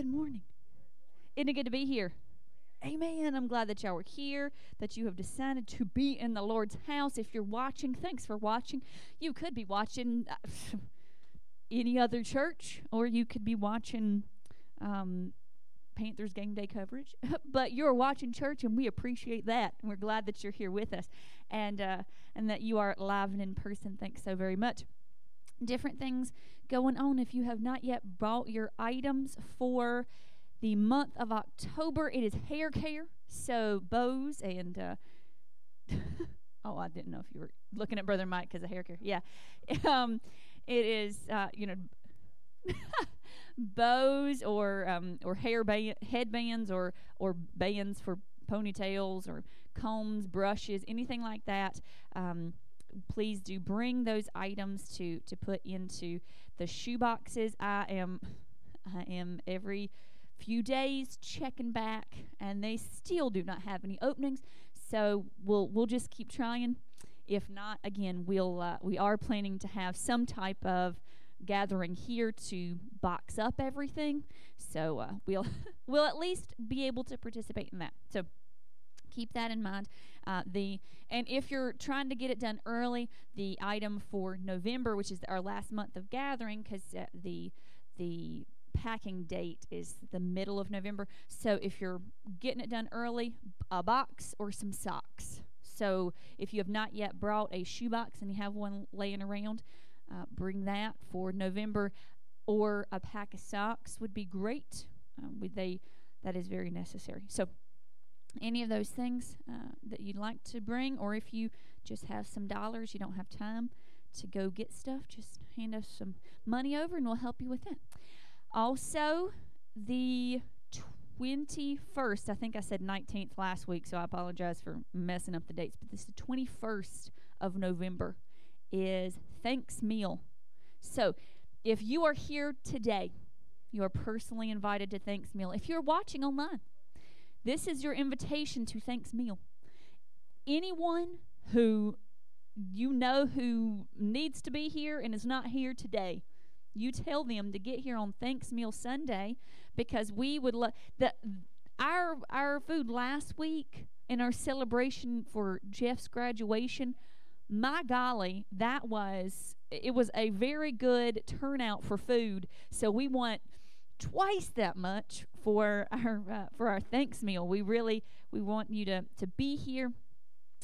Good morning. Isn't it good to be here? Amen. I'm glad that y'all were here, that you have decided to be in the Lord's house. If you're watching, thanks for watching. You could be watching uh, any other church, or you could be watching um, Panthers game day coverage. but you're watching church, and we appreciate that. And we're glad that you're here with us, and uh, and that you are live and in person. Thanks so very much different things going on. If you have not yet bought your items for the month of October, it is hair care. So bows and uh, oh, I didn't know if you were looking at Brother Mike because of hair care. Yeah, um, it is uh, you know bows or um, or hair band, headbands or or bands for ponytails or combs, brushes, anything like that. Um, please do bring those items to to put into the shoe boxes. I am I am every few days checking back and they still do not have any openings. So we'll we'll just keep trying. If not, again, we'll uh, we are planning to have some type of gathering here to box up everything. So uh, we'll we'll at least be able to participate in that. So keep that in mind. Uh, the and if you're trying to get it done early, the item for November, which is our last month of gathering, because uh, the the packing date is the middle of November. So if you're getting it done early, a box or some socks. So if you have not yet brought a shoebox and you have one laying around, uh, bring that for November, or a pack of socks would be great. Um, would they? That is very necessary. So any of those things uh, that you'd like to bring, or if you just have some dollars, you don't have time to go get stuff, just hand us some money over and we'll help you with that. Also, the 21st, I think I said 19th last week, so I apologize for messing up the dates, but this is the 21st of November is Thanks Meal. So, if you are here today, you are personally invited to Thanks Meal. If you're watching online, this is your invitation to Thanks Meal. Anyone who you know who needs to be here and is not here today, you tell them to get here on Thanks Meal Sunday because we would love the our our food last week in our celebration for Jeff's graduation. My golly, that was it was a very good turnout for food. So we want twice that much for our uh, for our thanks meal. We really we want you to to be here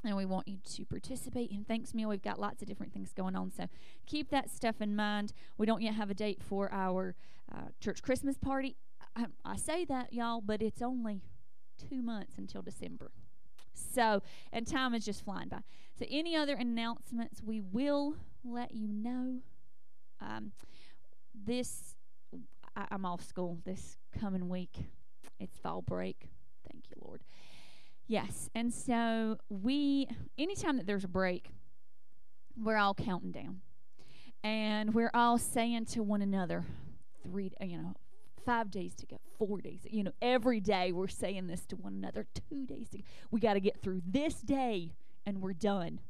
and we want you to participate in thanks meal. We've got lots of different things going on, so keep that stuff in mind. We don't yet have a date for our uh, church Christmas party. I, I say that y'all, but it's only two months until December. So, and time is just flying by. So, any other announcements, we will let you know. Um, this I, I'm off school this coming week. It's fall break. Thank you, Lord. Yes, and so we, anytime that there's a break, we're all counting down, and we're all saying to one another, three, you know, five days to go, four days. You know, every day we're saying this to one another. Two days to go. We got to get through this day, and we're done.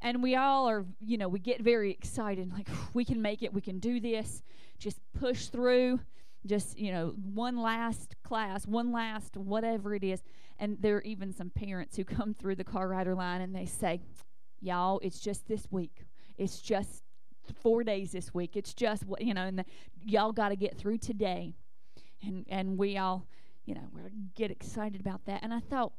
And we all are, you know, we get very excited, like we can make it, we can do this. Just push through just you know one last class one last whatever it is and there are even some parents who come through the car rider line and they say y'all it's just this week it's just four days this week. It's just what you know, and the, y'all got to get through today, and and we all, you know, we get excited about that. And I thought,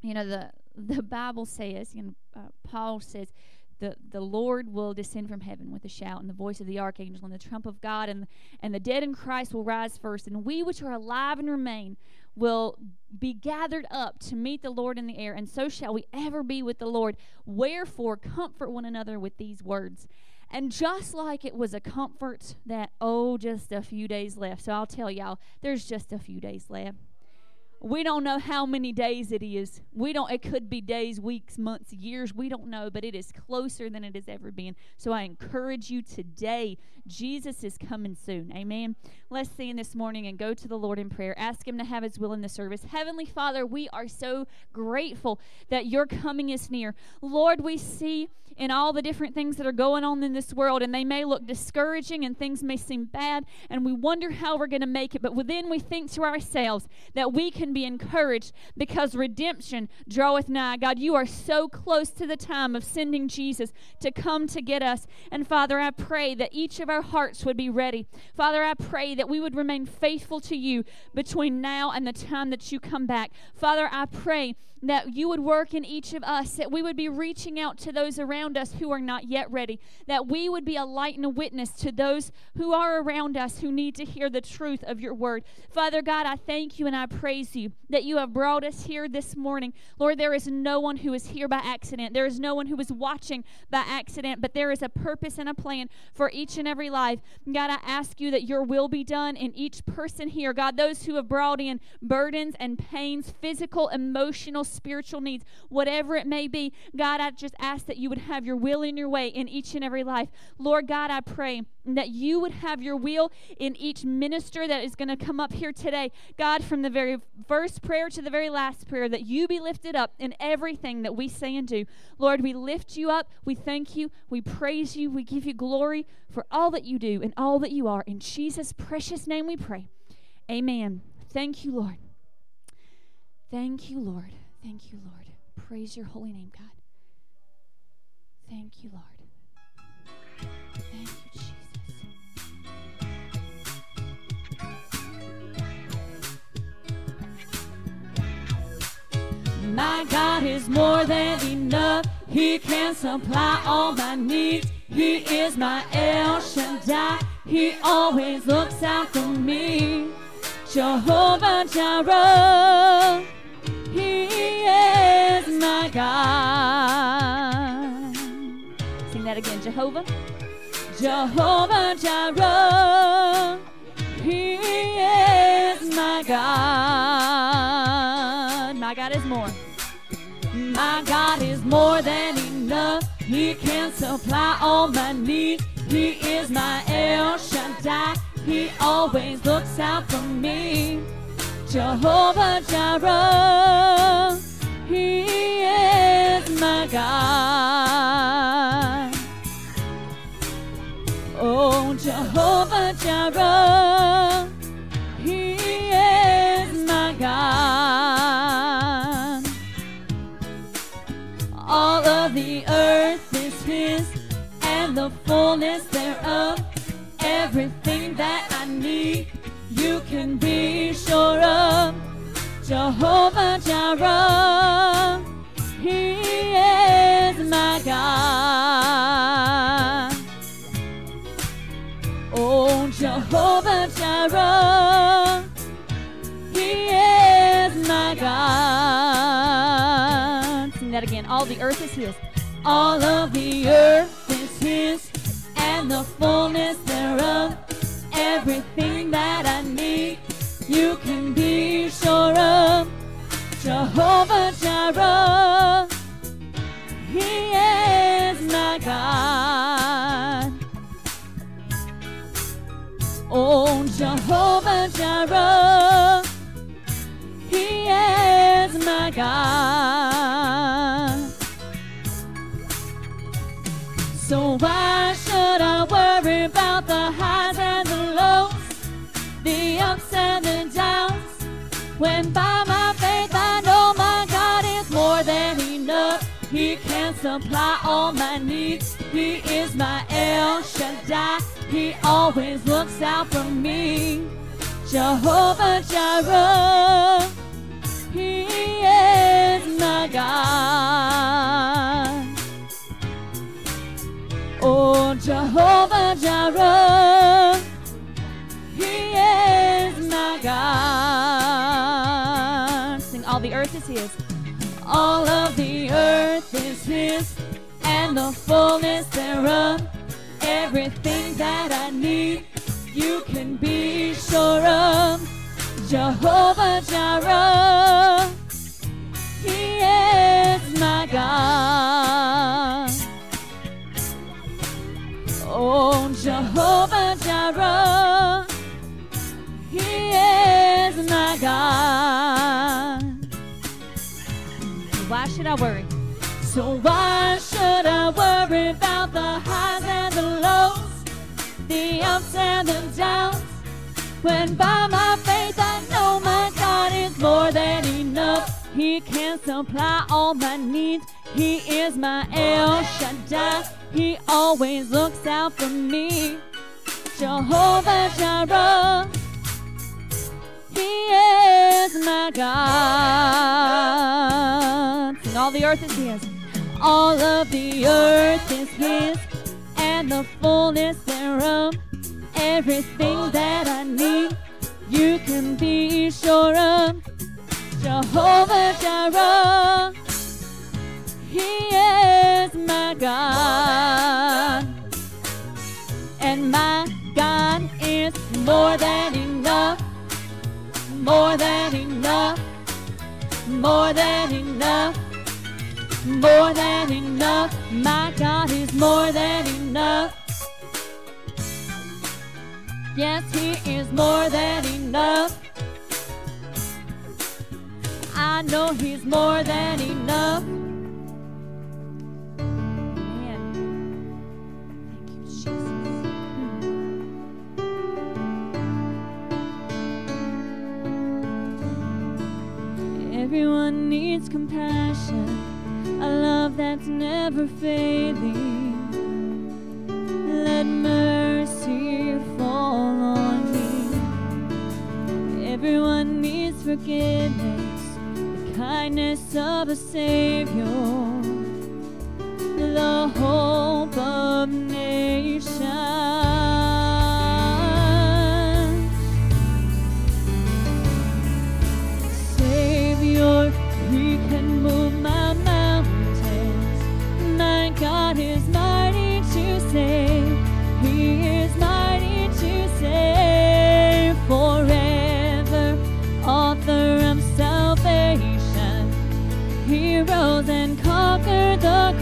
you know, the the Bible says, know, uh, Paul says. The, the Lord will descend from heaven with a shout and the voice of the archangel and the trump of God, and, and the dead in Christ will rise first. And we which are alive and remain will be gathered up to meet the Lord in the air, and so shall we ever be with the Lord. Wherefore, comfort one another with these words. And just like it was a comfort that, oh, just a few days left. So I'll tell y'all, there's just a few days left. We don't know how many days it is. We don't it could be days, weeks, months, years. We don't know, but it is closer than it has ever been. So I encourage you today, Jesus is coming soon. Amen. Let's sing this morning and go to the Lord in prayer. Ask him to have his will in the service. Heavenly Father, we are so grateful that your coming is near. Lord, we see in all the different things that are going on in this world, and they may look discouraging and things may seem bad, and we wonder how we're going to make it. But within we think to ourselves that we can be encouraged because redemption draweth nigh. God, you are so close to the time of sending Jesus to come to get us. And Father, I pray that each of our hearts would be ready. Father, I pray that we would remain faithful to you between now and the time that you come back. Father, I pray that you would work in each of us, that we would be reaching out to those around us who are not yet ready, that we would be a light and a witness to those who are around us who need to hear the truth of your word. Father God, I thank you and I praise you that you have brought us here this morning. Lord, there is no one who is here by accident, there is no one who is watching by accident, but there is a purpose and a plan for each and every life. God, I ask you that your will be done in each person here. God, those who have brought in burdens and pains, physical, emotional, spiritual needs, whatever it may be. God, I just ask that you would have your will in your way in each and every life. Lord God, I pray that you would have your will in each minister that is going to come up here today. God, from the very first prayer to the very last prayer, that you be lifted up in everything that we say and do. Lord, we lift you up. We thank you. We praise you. We give you glory for all that you do and all that you are. In Jesus' precious name we pray. Amen. Thank you, Lord. Thank you, Lord. Thank you, Lord. Praise your holy name, God. Thank you, Lord. Thank you, Jesus. My God is more than enough. He can supply all my needs. He is my El Shaddai. He always looks out for me. Jehovah Jireh. He is my God. Sing that again, Jehovah. Jehovah Jireh. He is my God. My God is more. My God is more than enough. He can supply all my needs. He is my El Shaddai. He always looks out for me. Jehovah Jireh. He is my God. Oh, Jehovah Jireh. He is my God. All of the earth is His and the fullness thereof. Everything that I need, you can be sure of. Jehovah Jireh, He is my God. Oh, Jehovah Jireh, He is my God. Sing that again. All the earth is His. All of the earth is His, and the fullness thereof. Everything that I need, you can be sure of. Jehovah Jireh, He is my God. Oh, Jehovah Jireh, He is my God. So why should I worry about the highs the ups and the downs? When by my faith I know my God is more than enough. He can supply all my needs. He is my El Shaddai. He always looks out for me. Jehovah Jireh. He is my God. Oh, Jehovah Jireh. He my God. Sing, all the earth is His. All of the earth is His, and the fullness thereof. Everything that I need, you can be sure of. Jehovah Jireh, He is my God. Oh, Jehovah Jireh, He is my God. Why should I worry? So why should I worry about the highs and the lows, the ups and the downs? When by my faith I know my God is more than enough. He can supply all my needs. He is my El Shaddai. He always looks out for me. Jehovah Jireh. God. And all the earth is His. All of the earth is His, and the fullness thereof. Everything that I need, you can be sure of. Jehovah Jireh. He is my God. And my God is more than enough. More than enough. More than enough. More than enough. My God is more than enough. Yes, He is more than enough. I know He's more than enough. Everyone needs compassion, a love that's never failing. Let mercy fall on me. Everyone needs forgiveness, the kindness of a Savior, the hope of nations.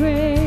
Conquered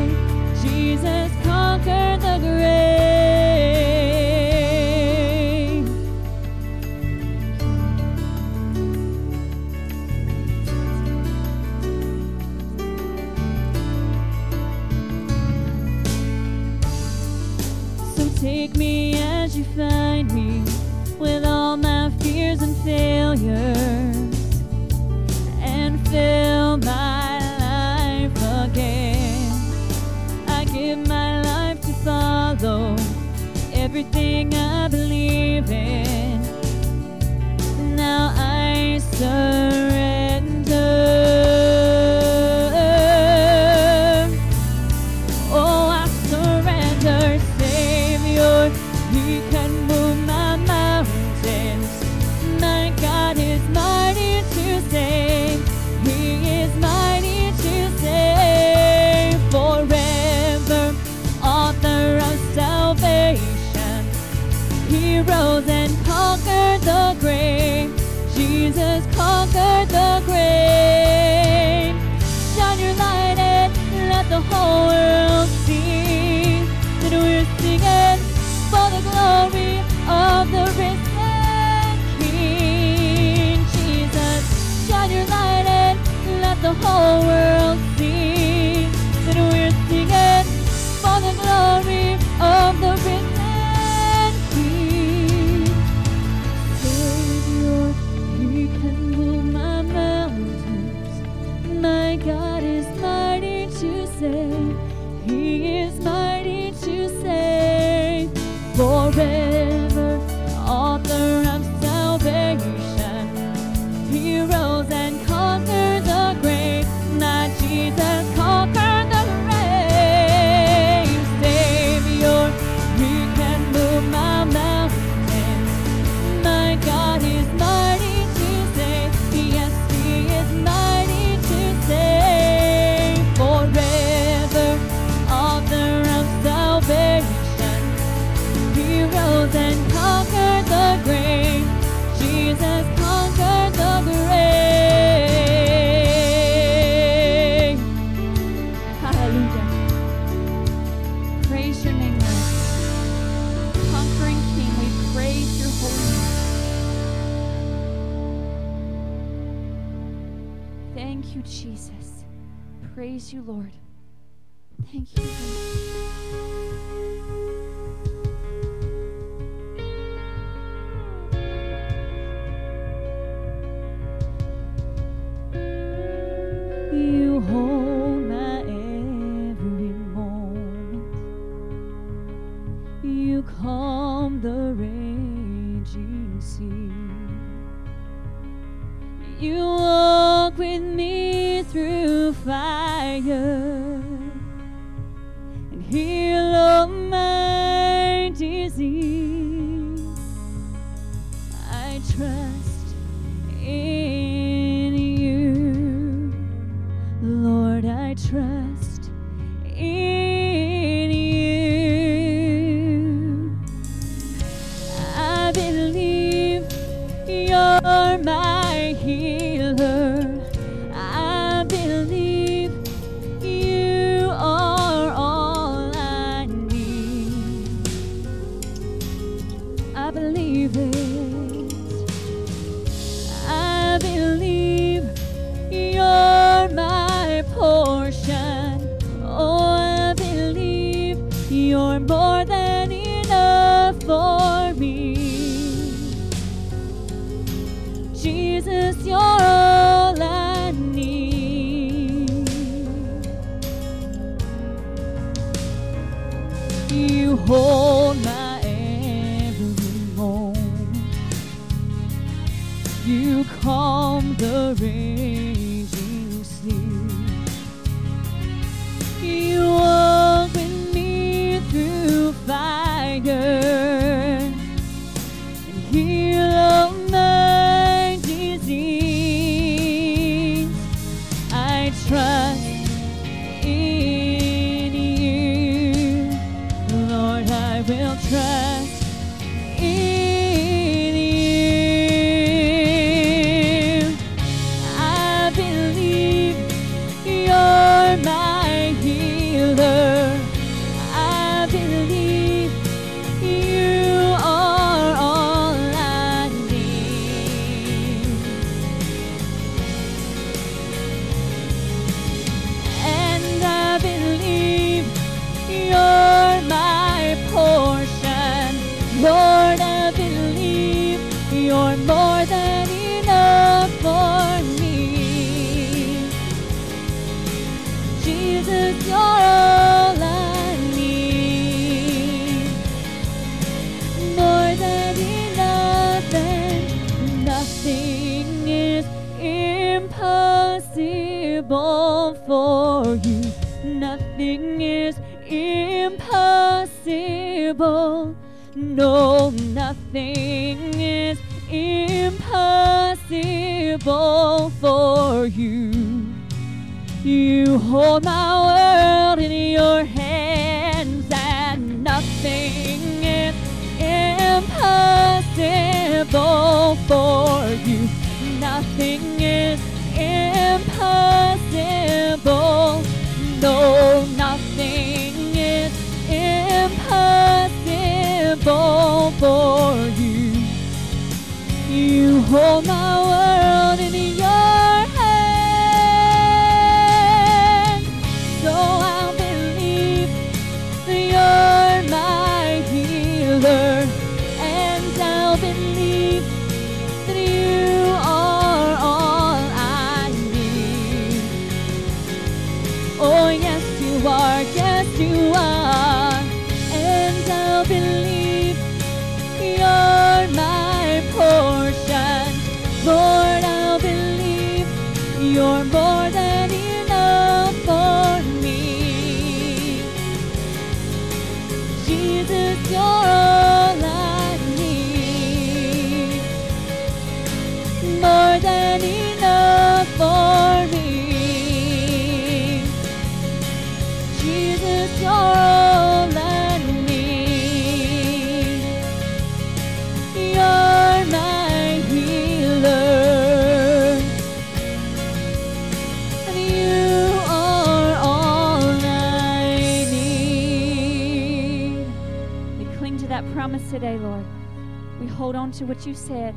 you said.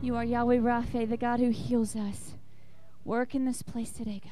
You are Yahweh Rapha, the God who heals us. Work in this place today, God.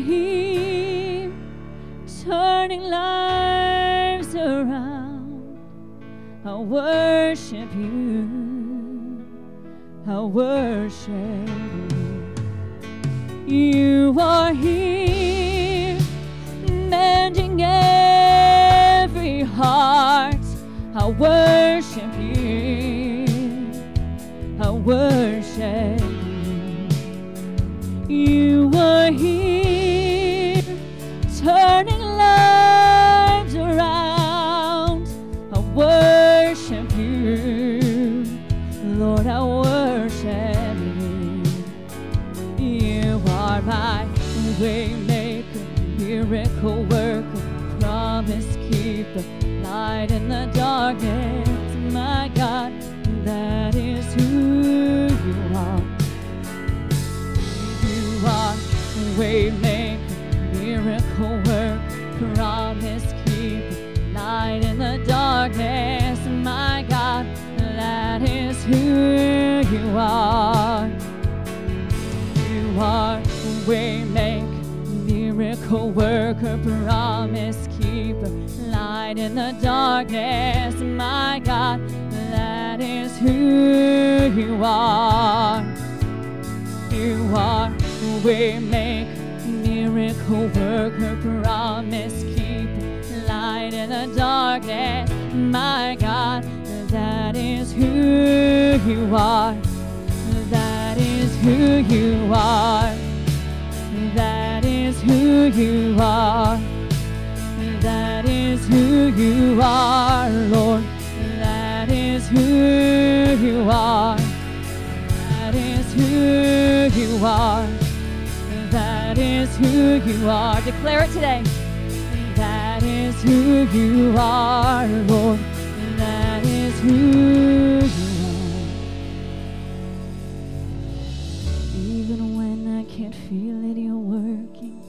Here, turning lives around. I worship you. I worship you. You are here, the. My God, that is who you are. You are waymaker, miracle worker, promise keeper, light in the darkness. My God, that is who you are. You are waymaker, miracle worker, promise keeper, light in the darkness. You are. You are waymaker, miracle worker, promise keeper, light in the darkness. My God, that is who you are. That is who you are. That is who you are. That is who you are, Lord. That is who you are. You are. That is who you are. Declare it today. That is who you are, Lord. That is who you are. Even when I can't feel it, you're working.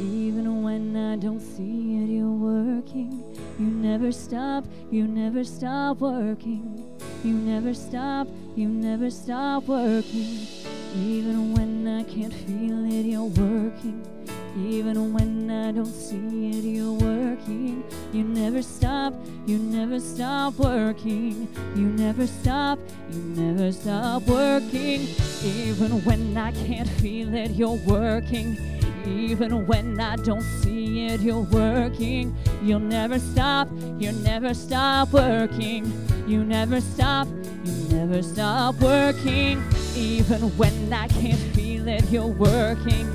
Even when I don't see it, you're working. You never stop, you never stop working. You never stop, you never stop working. Even when I can't feel it, you're working. Even when I don't see it, you're working. You never stop, you never stop working. You never stop, you never stop working. Even when I can't feel it, you're working. Even when I don't see it, you're working. You'll never stop, you never stop working. You never stop, you never stop working. Even when I can't feel it, you're working.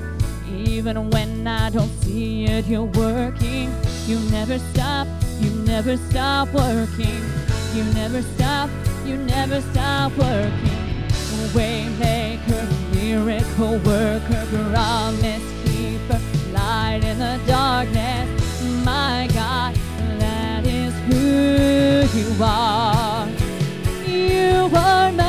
Even when I don't see it, you're working. You never stop, you never stop working. You never stop, you never stop working. Waymaker, miracle worker, promise keeper, light in the darkness. My God, that is who you are. You are my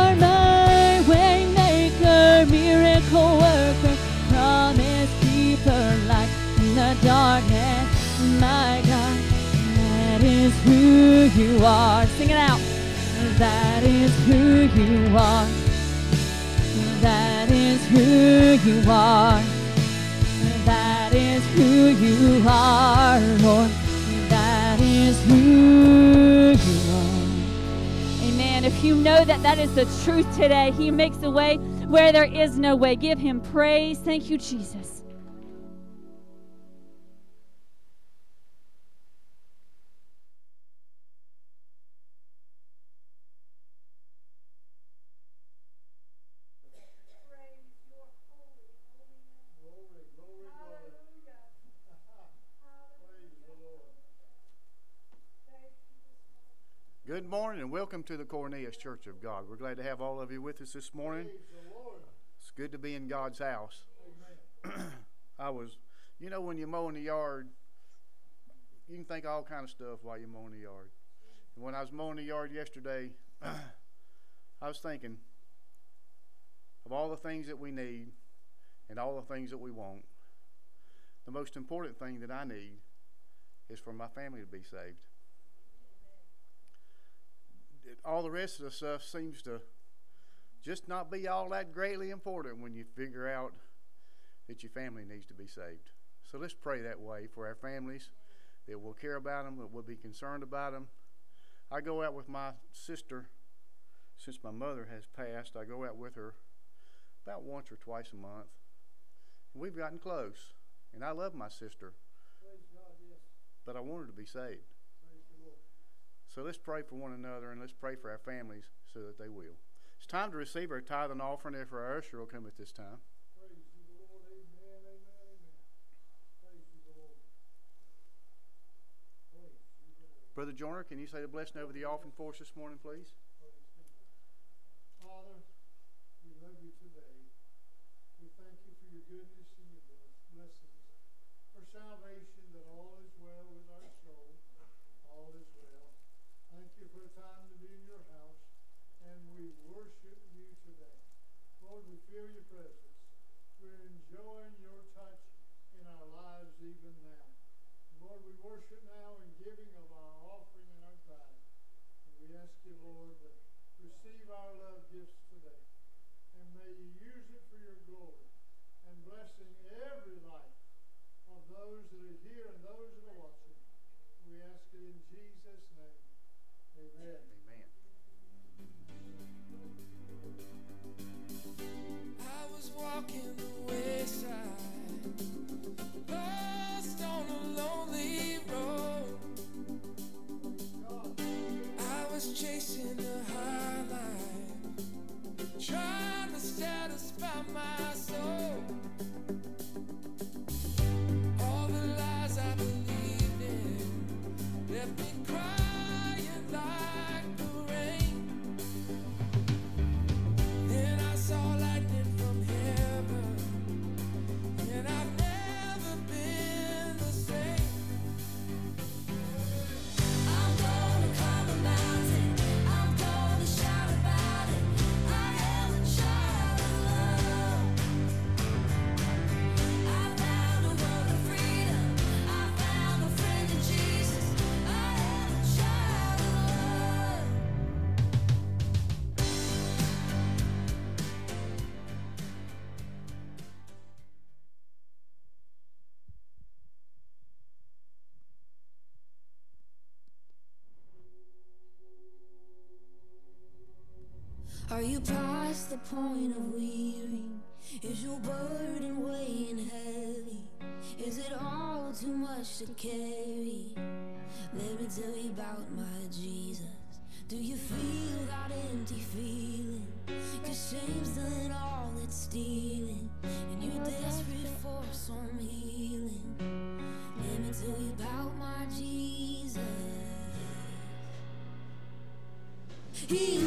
who you are. Sing it out. That is who you are. That is who you are. That is who you are, Lord. That is who you are. Amen. If you know that that is the truth today, He makes a way where there is no way. Give Him praise. Thank you, Jesus. Morning and welcome to the Cornelius Church of God. We're glad to have all of you with us this morning. Praise the Lord. It's good to be in God's house. I was, you know, when you mow in the yard, you can think all kind of stuff while you're mowing the yard. And when I was mowing the yard yesterday, I was thinking of all the things that we need and all the things that we want. The most important thing that I need is for my family to be saved. All the rest of the stuff seems to just not be all that greatly important when you figure out that your family needs to be saved. So let's pray that way for our families, that we'll care about them, that we'll be concerned about them. I go out with my sister since my mother has passed. I go out with her about once or twice a month. We've gotten close, and I love my sister, God, yes. but I want her to be saved. Praise the Lord. So let's pray for one another and let's pray for our families so that they will. It's time to receive our tithe and offering. If our usher will come at this time. Praise you, the Lord. Amen, amen, amen. Praise you, the Lord. Praise you, the Lord. Brother Joyner, can you say the blessing over the offering for us this morning, please? Praise God. Father, we love you today. We thank you for your goodness and your bless- blessings, for salvation, that all is well with our soul. All is well. Thank you for a time to be in your house, and we worship you today. Lord, we feel your presence. We're enjoying your touch in our lives even now. Lord, we worship now in giving of our offering and our tithe. And we ask you, Lord, to receive our love gifts today. And may you use it for your glory and blessing every life of those that are here and those that are watching. We ask it in Jesus' name. Amen. Amen. My Are you past the point of weary? Is your burden weighing heavy? Is it all too much to carry? Let me tell you about my Jesus. Do you feel that empty feeling? Cause shame's done all it's stealing. And you're desperate for some healing. Let me tell you about my Jesus. He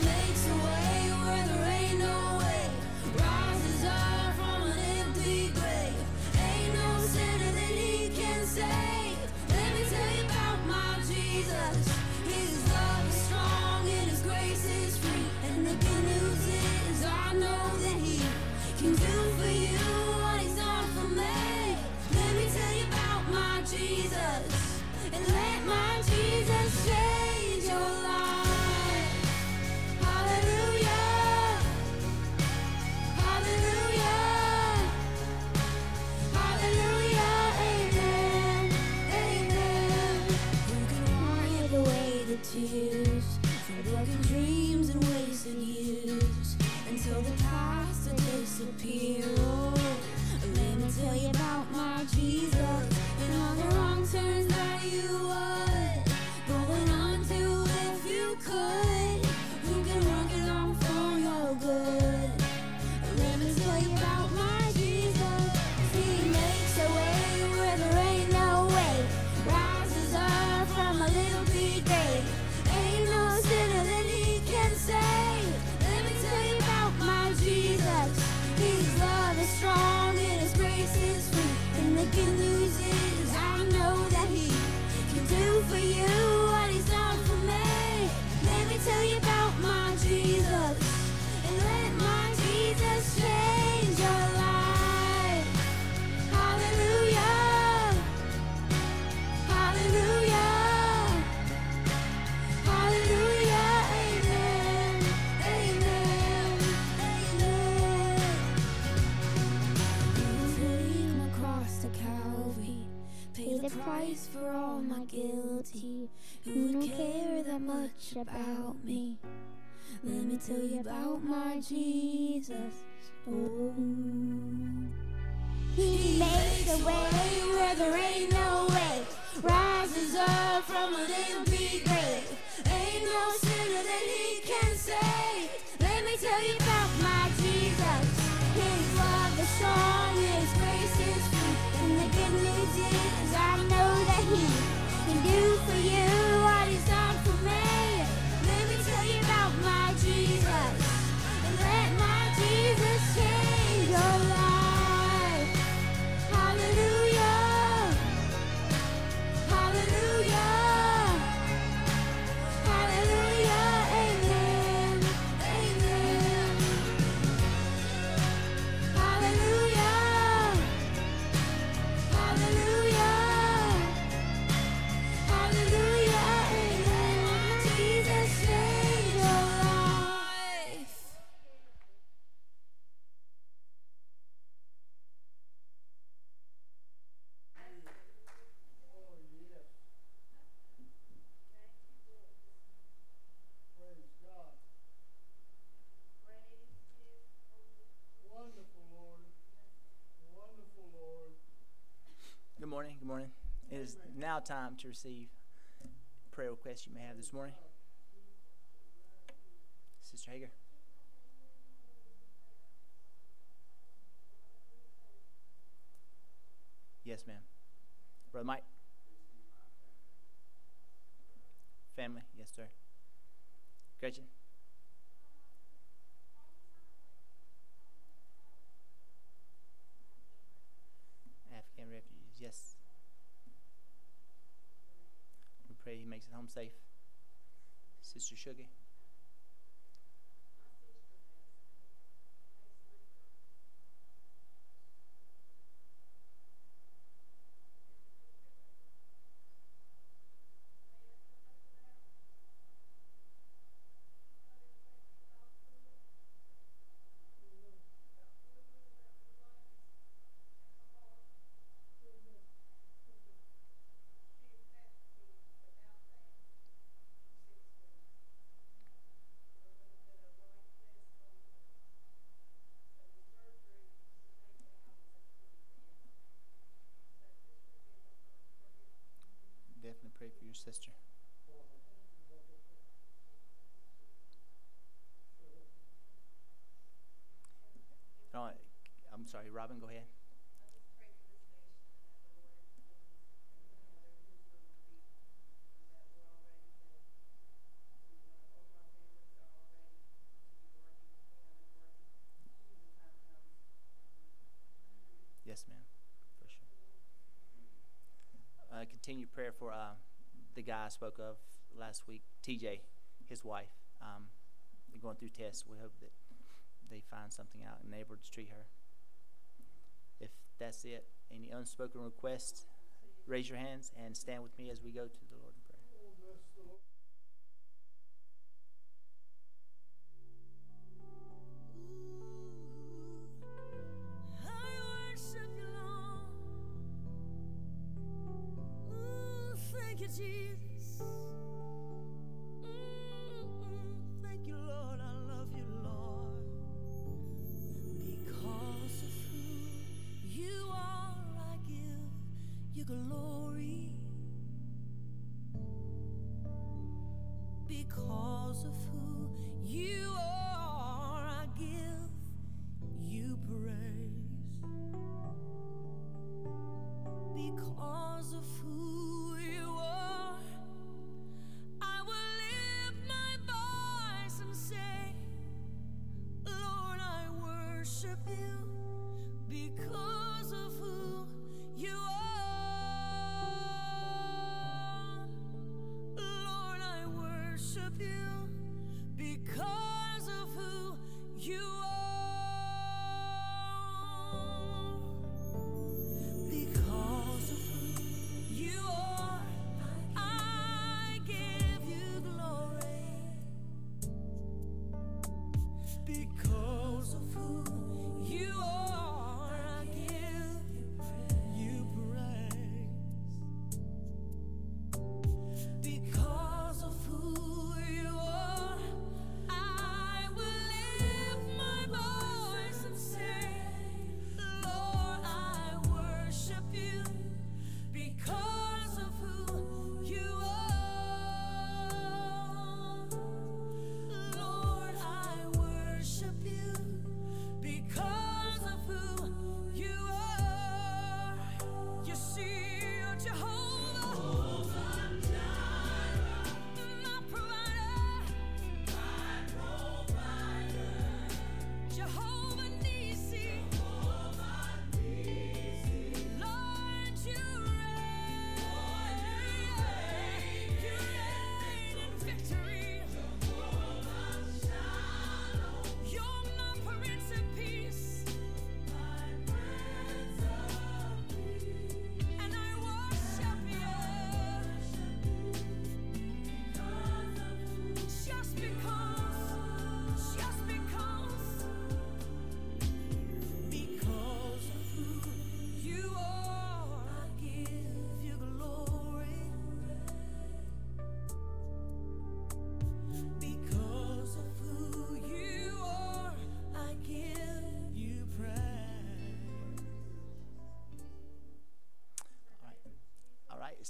Let me tell you about my Jesus. Oh. He makes a way where there ain't no way. Rises up from an empty grave. Ain't no sinner that he can save. Let me tell you about my Jesus. His love is strong. now time to receive prayer requests you may have this morning. Sister Hager. Yes, ma'am. Brother Mike. Family, yes, sir. Gretchen. makes it home safe. Sister Sugar. your sister. No, I'm sorry, Robin, go ahead. Yes, ma'am. For sure. Uh, continue prayer for uh, the guy I spoke of last week, TJ, his wife. Um, they're going through tests. We hope that they find something out and able to treat her. If that's it, any unspoken requests, raise your hands and stand with me as we go to the Lord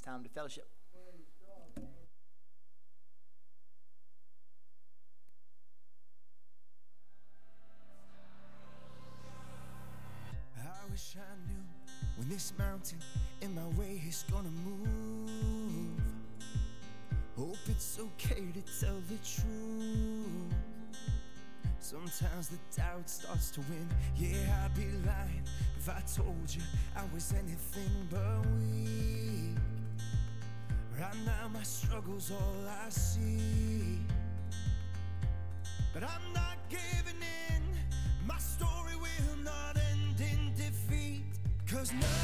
time to fellowship. I wish I knew when this mountain in my way is gonna move. Hope it's okay to tell the truth. Sometimes the doubt starts to win. Yeah, I'd be lying if I told you I was anything but weak. Right now, my struggle's all I see. But I'm not giving in. My story will not end in defeat. Cause nothing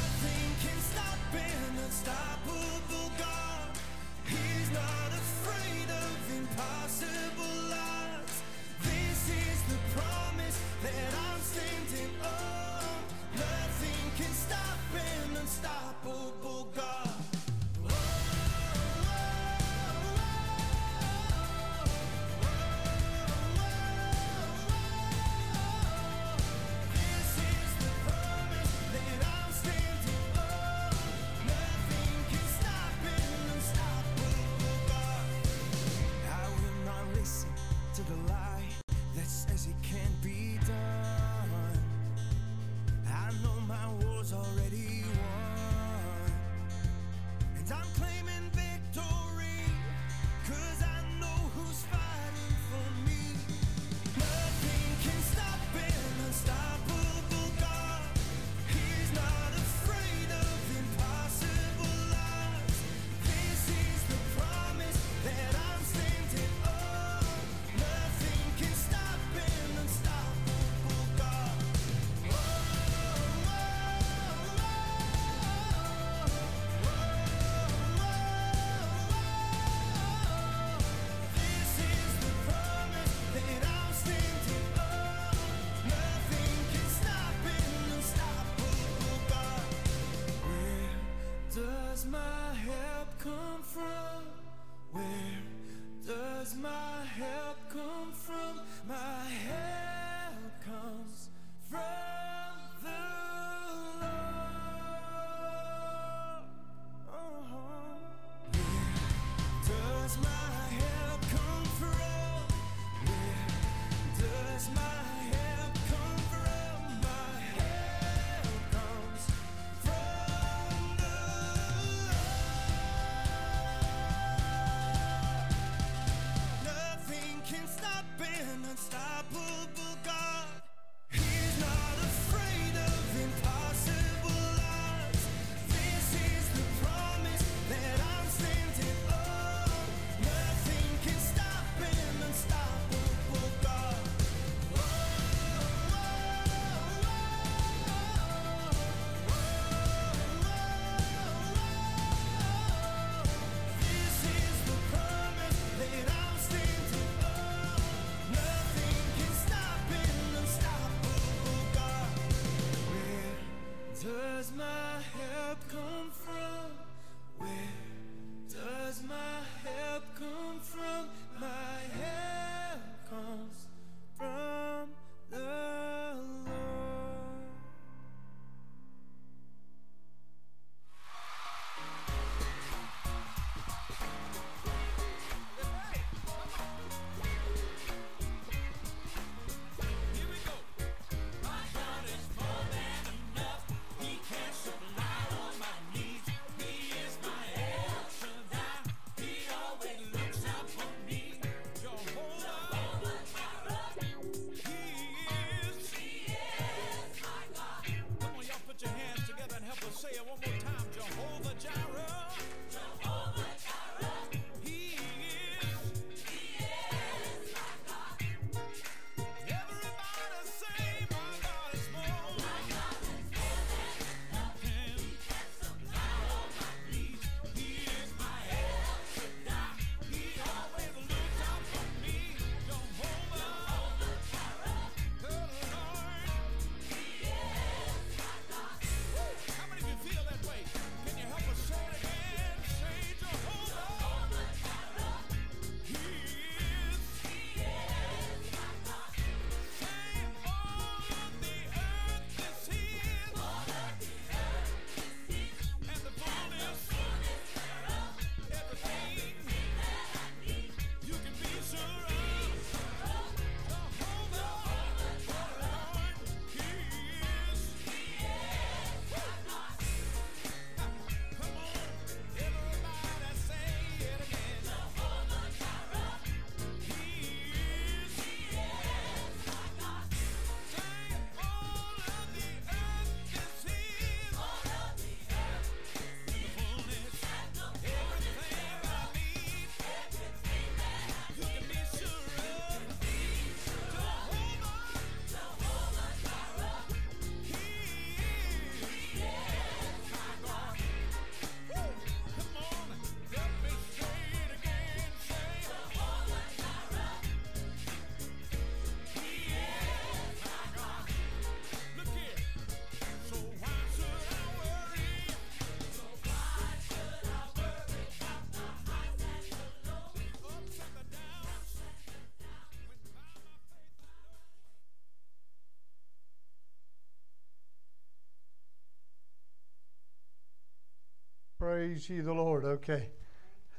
Praise ye the Lord. Okay.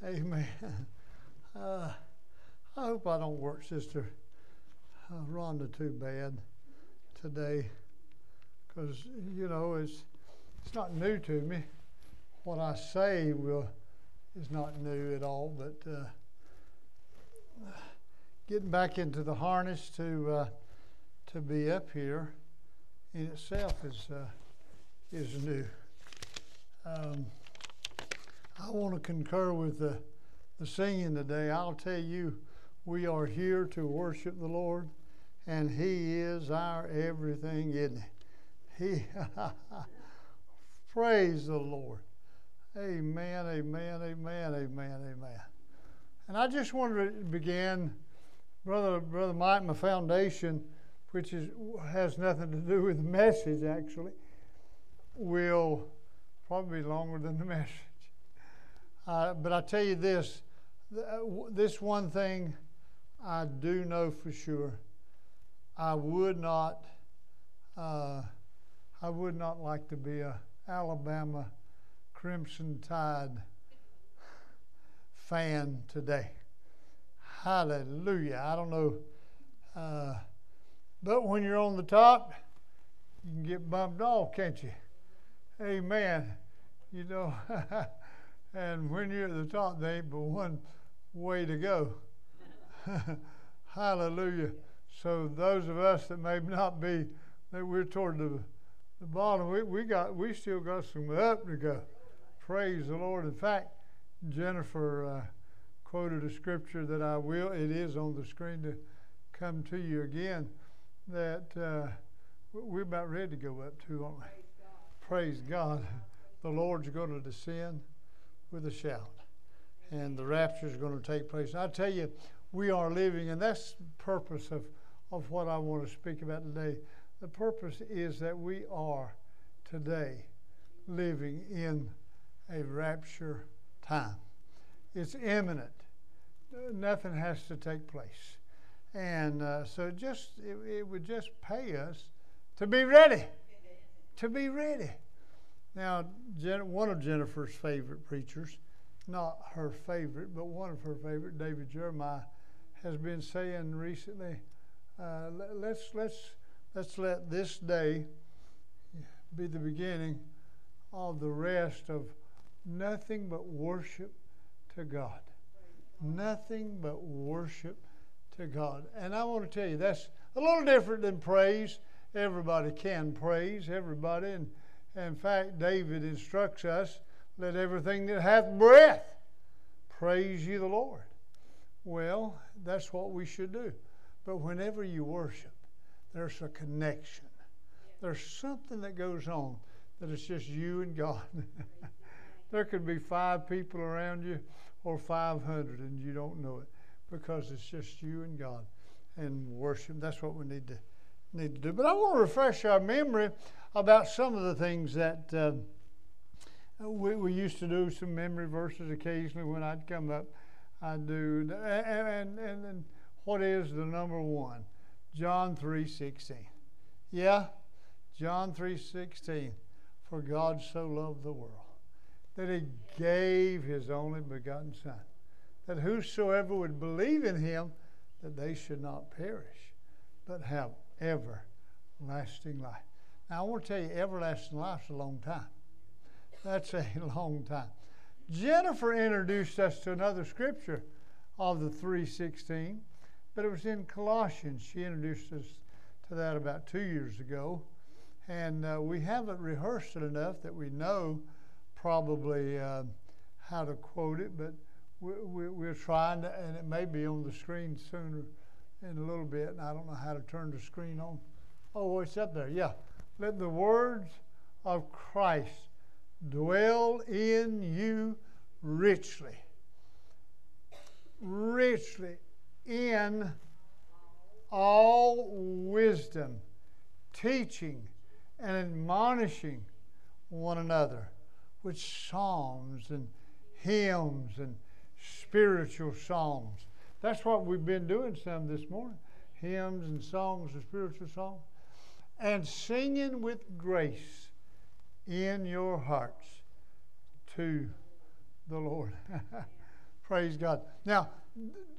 Amen. Uh, I hope I don't work Sister uh, Rhonda too bad today. Because, you know, it's, it's not new to me. What I say will is not new at all, but uh, getting back into the harness to uh, to be up here in itself is uh, is new. Um, I want to concur with the the singing today. I'll tell you, we are here to worship the Lord, and He is our everything, isn't He? He praise the Lord. Amen, amen, amen, amen, amen. And I just wanted to begin, brother, brother Mike, my foundation, which is has nothing to do with the message actually, will probably be longer than the message. Uh, but I tell you this, th- uh, this one thing I do know for sure. I would not, uh, I would not like to be a Alabama Crimson Tide fan today. Hallelujah. I don't know. Uh, but when you're on the top, you can get bumped off, can't you? Amen. You know, and when you're at the top, there ain't but one way to go. Hallelujah. So those of us that may not be, that we're toward the, the bottom, we, we got we still got some up to go. Praise the Lord. In fact, Jennifer uh, quoted a scripture that I will, it is on the screen to come to you again, that uh, we're about ready to go up to, aren't we? Praise God. The Lord's going to descend with a shout, and the rapture is going to take place. I tell you, we are living, and that's the purpose of, of what I want to speak about today. The purpose is that we are today living in a rapture time. It's imminent. Nothing has to take place. And uh, so just it, it would just pay us to be ready. To be ready. Now, one of Jennifer's favorite preachers, not her favorite, but one of her favorite, David Jeremiah, has been saying recently, uh, let- let's let's let's let this day be the beginning of the rest of nothing but worship to God. Nothing but worship to God. And I want to tell you, that's a little different than praise. Everybody can praise, everybody. And in fact, David instructs us let everything that hath breath praise you, the Lord. Well, that's what we should do. But whenever you worship, there's a connection. There's something that goes on that it's just you and God. there could be five people around you or 500 and you don't know it because it's just you and God and worship. That's what we need to need to do. But I want to refresh our memory about some of the things that uh, we, we used to do. Some memory verses occasionally when I'd come up. I do, and, and, and, what is the number one? John three sixteen. Yeah, John three sixteen. For God so loved the world that He gave His only begotten Son, that whosoever would believe in Him, that they should not perish, but have everlasting life. Now I want to tell you, everlasting life's a long time. That's a long time. Jennifer introduced us to another scripture of the 316, but it was in Colossians. She introduced us to that about two years ago. And uh, we haven't rehearsed it enough that we know probably uh, how to quote it, but we, we, we're trying to, and it may be on the screen sooner in a little bit, and I don't know how to turn the screen on. Oh, it's up there, yeah. Let the words of Christ dwell in you richly. Richly in all wisdom, teaching and admonishing one another with psalms and hymns and spiritual songs. That's what we've been doing some this morning hymns and songs and spiritual songs. And singing with grace in your hearts to the Lord. Praise God. Now,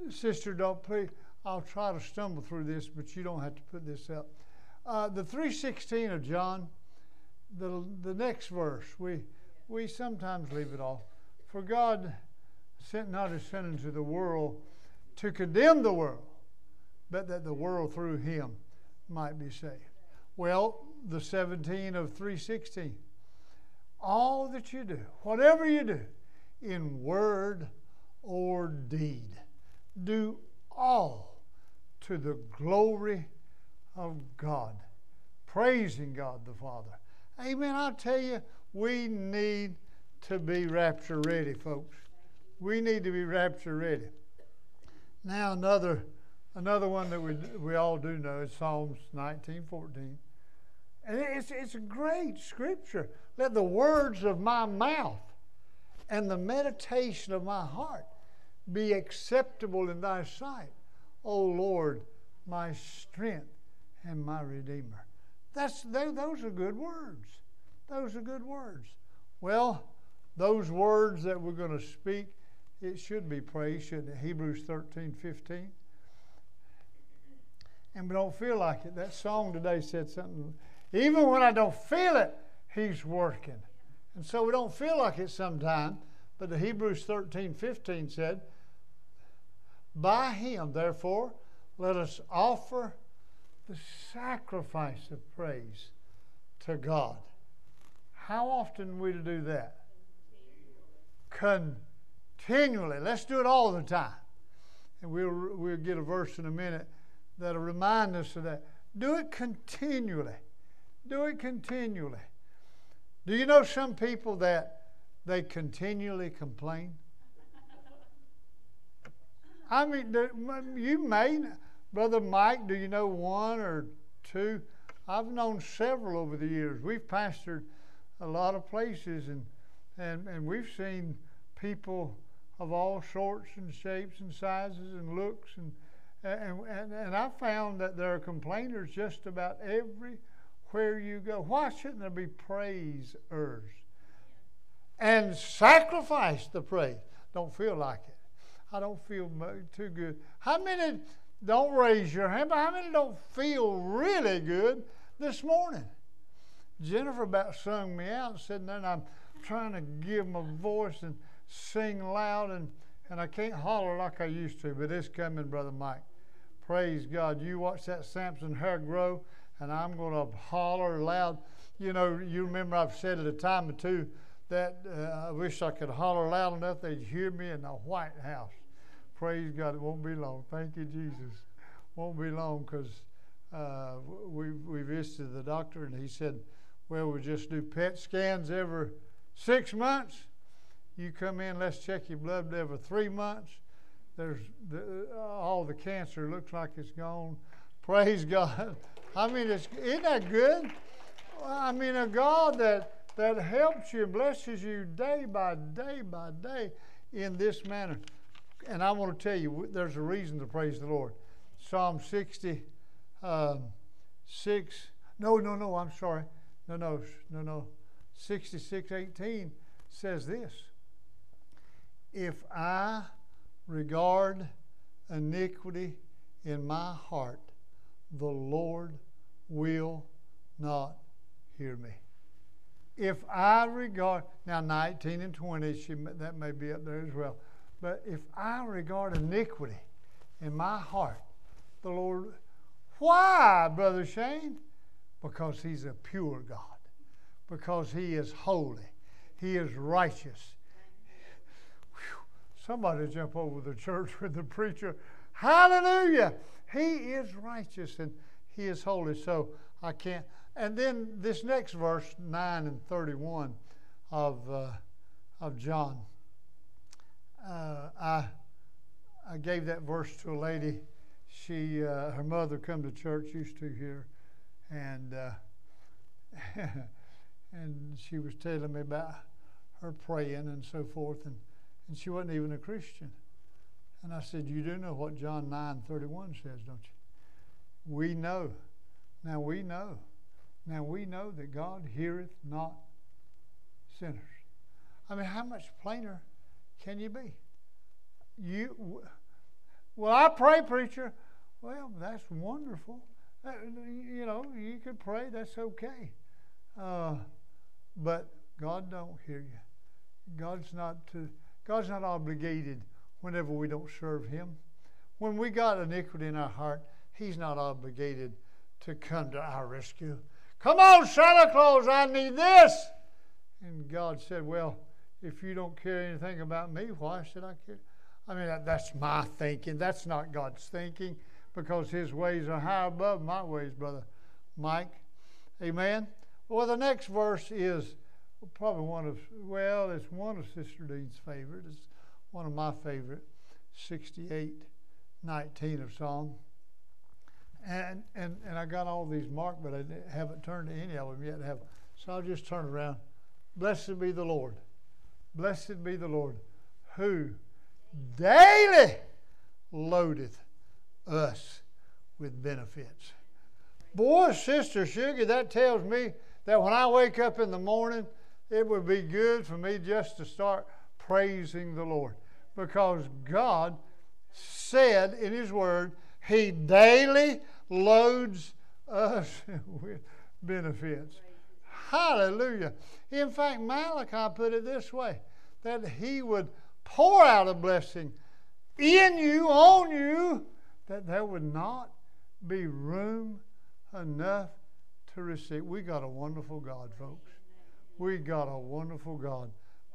sister, don't please, I'll try to stumble through this, but you don't have to put this up. Uh, the 316 of John, the, the next verse, we, we sometimes leave it off. For God sent not his Son into the world to condemn the world, but that the world through him might be saved. Well, the 17 of 316. All that you do, whatever you do, in word or deed, do all to the glory of God, praising God the Father. Amen. I'll tell you, we need to be rapture ready, folks. We need to be rapture ready. Now another another one that we we all do know is Psalms 19:14. And it's it's a great scripture. Let the words of my mouth and the meditation of my heart be acceptable in thy sight, O Lord, my strength and my redeemer. That's those are good words. Those are good words. Well, those words that we're going to speak, it should be praise, shouldn't it? Hebrews 13, 15. And we don't feel like it. That song today said something. Even when I don't feel it, He's working. And so we don't feel like it sometimes. But the Hebrews 13, 15 said, By Him, therefore, let us offer the sacrifice of praise to God. How often we to do that? Continually. Let's do it all the time. And we'll, we'll get a verse in a minute that'll remind us of that. Do it continually. Do it continually. Do you know some people that they continually complain? I mean, you may, Brother Mike, do you know one or two? I've known several over the years. We've pastored a lot of places, and, and, and we've seen people of all sorts and shapes and sizes and looks. And, and, and, and I found that there are complainers just about everywhere you go. Why shouldn't there be praisers? And sacrifice the praise. Don't feel like it. I don't feel too good. How many don't raise your hand, but how many don't feel really good this morning? Jennifer about sung me out and said, then I'm trying to give my voice and sing loud, and, and I can't holler like I used to, but it's coming, Brother Mike. Praise God. You watch that Samson hair grow, and I'm going to holler loud. You know, you remember I've said it a time or two that uh, I wish I could holler loud enough they'd hear me in the White House. Praise God. It won't be long. Thank you, Jesus. Won't be long because uh, we, we visited the doctor, and he said, well, we just do PET scans every six months. You come in, let's check your blood every three months. There's the, all the cancer looks like it's gone. Praise God. I mean, it's, isn't that good? I mean, a God that that helps you and blesses you day by day by day in this manner. And I want to tell you, there's a reason to praise the Lord. Psalm 60, um, 6. No, no, no, I'm sorry. No, no, no, no. 66, 18 says this If I regard iniquity in my heart, the Lord will not hear me. If I regard, now 19 and 20, she, that may be up there as well, but if I regard iniquity in my heart, the Lord, why, Brother Shane? Because He's a pure God, because He is holy, He is righteous. Somebody jump over the church with the preacher. Hallelujah! He is righteous and He is holy. So I can't. And then this next verse, 9 and 31 of, uh, of John. Uh, I, I gave that verse to a lady. She, uh, her mother come to church, used to here, and uh, and she was telling me about her praying and so forth, and, and she wasn't even a Christian. And I said, You do know what John 9 31 says, don't you? We know. Now we know now we know that God heareth not sinners. I mean, how much plainer can you be? You, well, I pray, preacher. Well, that's wonderful. Uh, you know, you can pray. That's okay. Uh, but God don't hear you. God's not to, God's not obligated whenever we don't serve Him. When we got iniquity in our heart, He's not obligated to come to our rescue. Come on, Santa Claus, I need this. And God said, Well, if you don't care anything about me, why should I care? I mean, that, that's my thinking. That's not God's thinking because His ways are high above my ways, Brother Mike. Amen. Well, the next verse is probably one of, well, it's one of Sister Dean's favorite. It's one of my favorite, 68, 19 of Psalm. And, and, and I got all these marked, but I haven't turned to any of them yet. Have, so I'll just turn around. Blessed be the Lord. Blessed be the Lord who daily loadeth us with benefits. Boy, Sister Sugar, that tells me that when I wake up in the morning, it would be good for me just to start praising the Lord. Because God said in His Word, He daily loads us with benefits. Hallelujah. In fact, Malachi put it this way that He would pour out a blessing in you, on you, that there would not be room enough to receive. We got a wonderful God, folks. We got a wonderful God.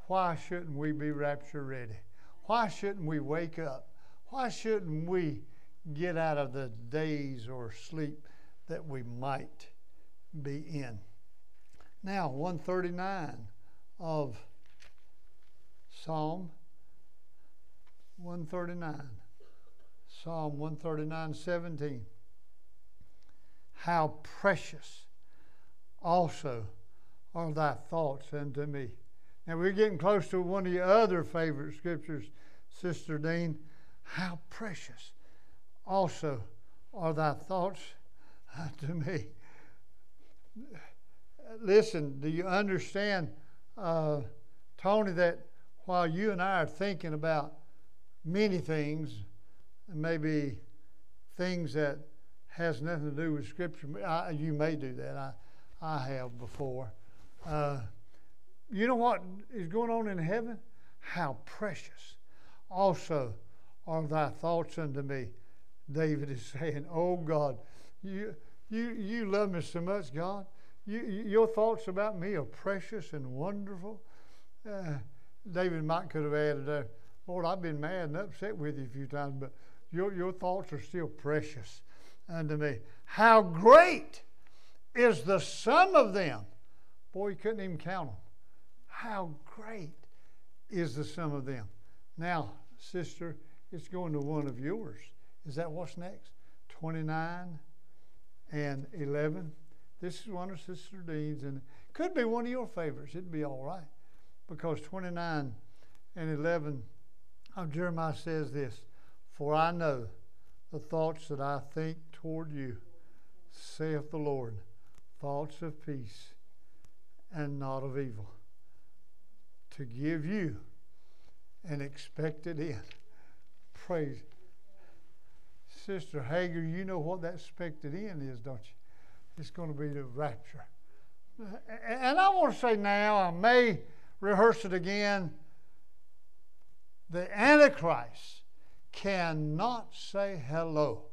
Why shouldn't we be rapture ready? Why shouldn't we wake up? Why shouldn't we get out of the daze or sleep that we might be in? Now, 139 of Psalm 139. Psalm 139, 17. How precious also are thy thoughts unto me. Now we're getting close to one of your other favorite scriptures, Sister Dean. How precious also are thy thoughts unto me. Listen, do you understand, uh, Tony, that while you and I are thinking about many things, maybe things that has nothing to do with Scripture, I, you may do that. I, I have before. Uh, you know what is going on in heaven? How precious also are thy thoughts unto me. David is saying, Oh God, you, you, you love me so much, God. You, you- your thoughts about me are precious and wonderful. Uh, David might could have added there, Lord, I've been mad and upset with you a few times, but your, your thoughts are still precious unto me. How great is the sum of them. Boy, you couldn't even count them. How great is the sum of them. Now, sister, it's going to one of yours. Is that what's next? 29 and 11. This is one of Sister Dean's, and could be one of your favorites. It'd be all right. Because 29 and 11 of Jeremiah says this For I know the thoughts that I think toward you, saith the Lord, thoughts of peace and not of evil, to give you an expected end. Praise. Sister Hager, you know what that expected end is, don't you? It's going to be the rapture. And I want to say now, I may rehearse it again. The Antichrist cannot say hello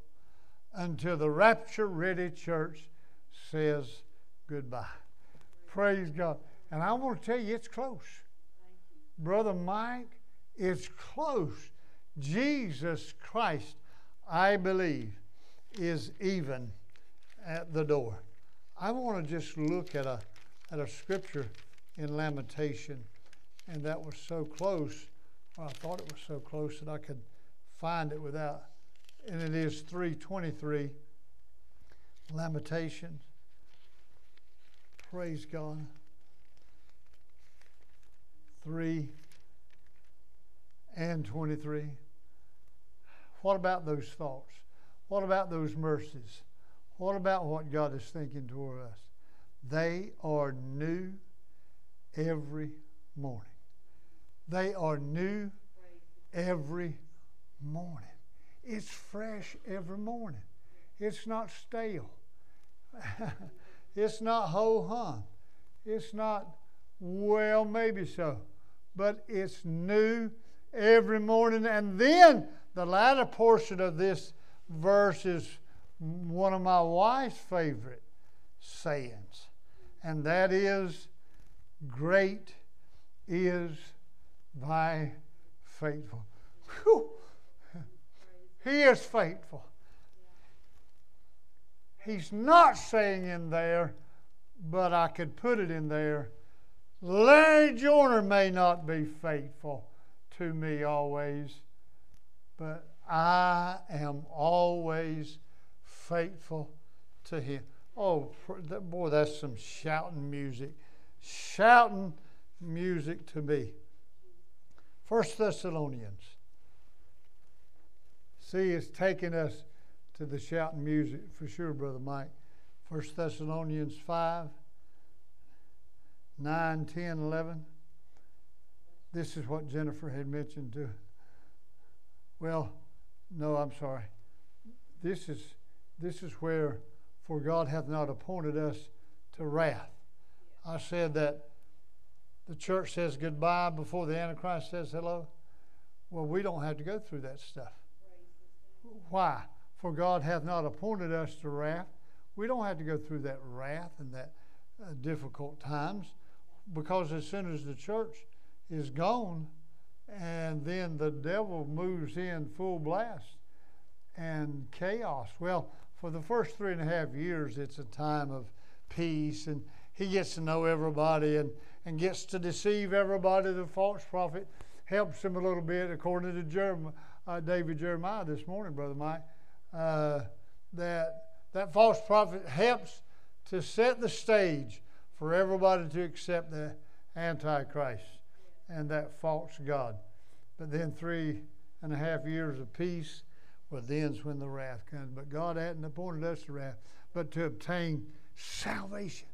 until the rapture ready church says goodbye. Praise God. And I want to tell you, it's close. Brother Mike, it's close. Jesus Christ, I believe, is even at the door. I want to just look at a, at a scripture in Lamentation, and that was so close. Well, I thought it was so close that I could find it without. And it is 323, Lamentations. Praise God. 3 and 23. What about those thoughts? What about those mercies? What about what God is thinking toward us? They are new every morning. They are new every morning. It's fresh every morning. It's not stale. it's not ho hum. It's not Well, maybe so. But it's new every morning. And then the latter portion of this verse is one of my wife's favorite sayings, and that is, Great is thy faithful. Whew. He is faithful. He's not saying in there, but I could put it in there. Larry Joyner may not be faithful to me always, but I am always faithful to him. Oh, boy, that's some shouting music. Shouting music to me. First Thessalonians. See, it's taking us to the shouting music for sure, Brother Mike. First Thessalonians 5, 9, 10, 11. This is what Jennifer had mentioned to. Well, no, I'm sorry. This is this is where for God hath not appointed us to wrath. I said that the church says goodbye before the Antichrist says hello. Well, we don't have to go through that stuff. Why? For God hath not appointed us to wrath. We don't have to go through that wrath and that uh, difficult times because as soon as the church is gone and then the devil moves in full blast and chaos. Well, for the first three and a half years, it's a time of peace, and he gets to know everybody and, and gets to deceive everybody. The false prophet helps him a little bit, according to Jeremiah, uh, David Jeremiah this morning, Brother Mike. Uh, that that false prophet helps to set the stage for everybody to accept the Antichrist and that false God. But then three and a half years of peace, well, then's when the wrath comes. But God hadn't appointed us to wrath, but to obtain salvation.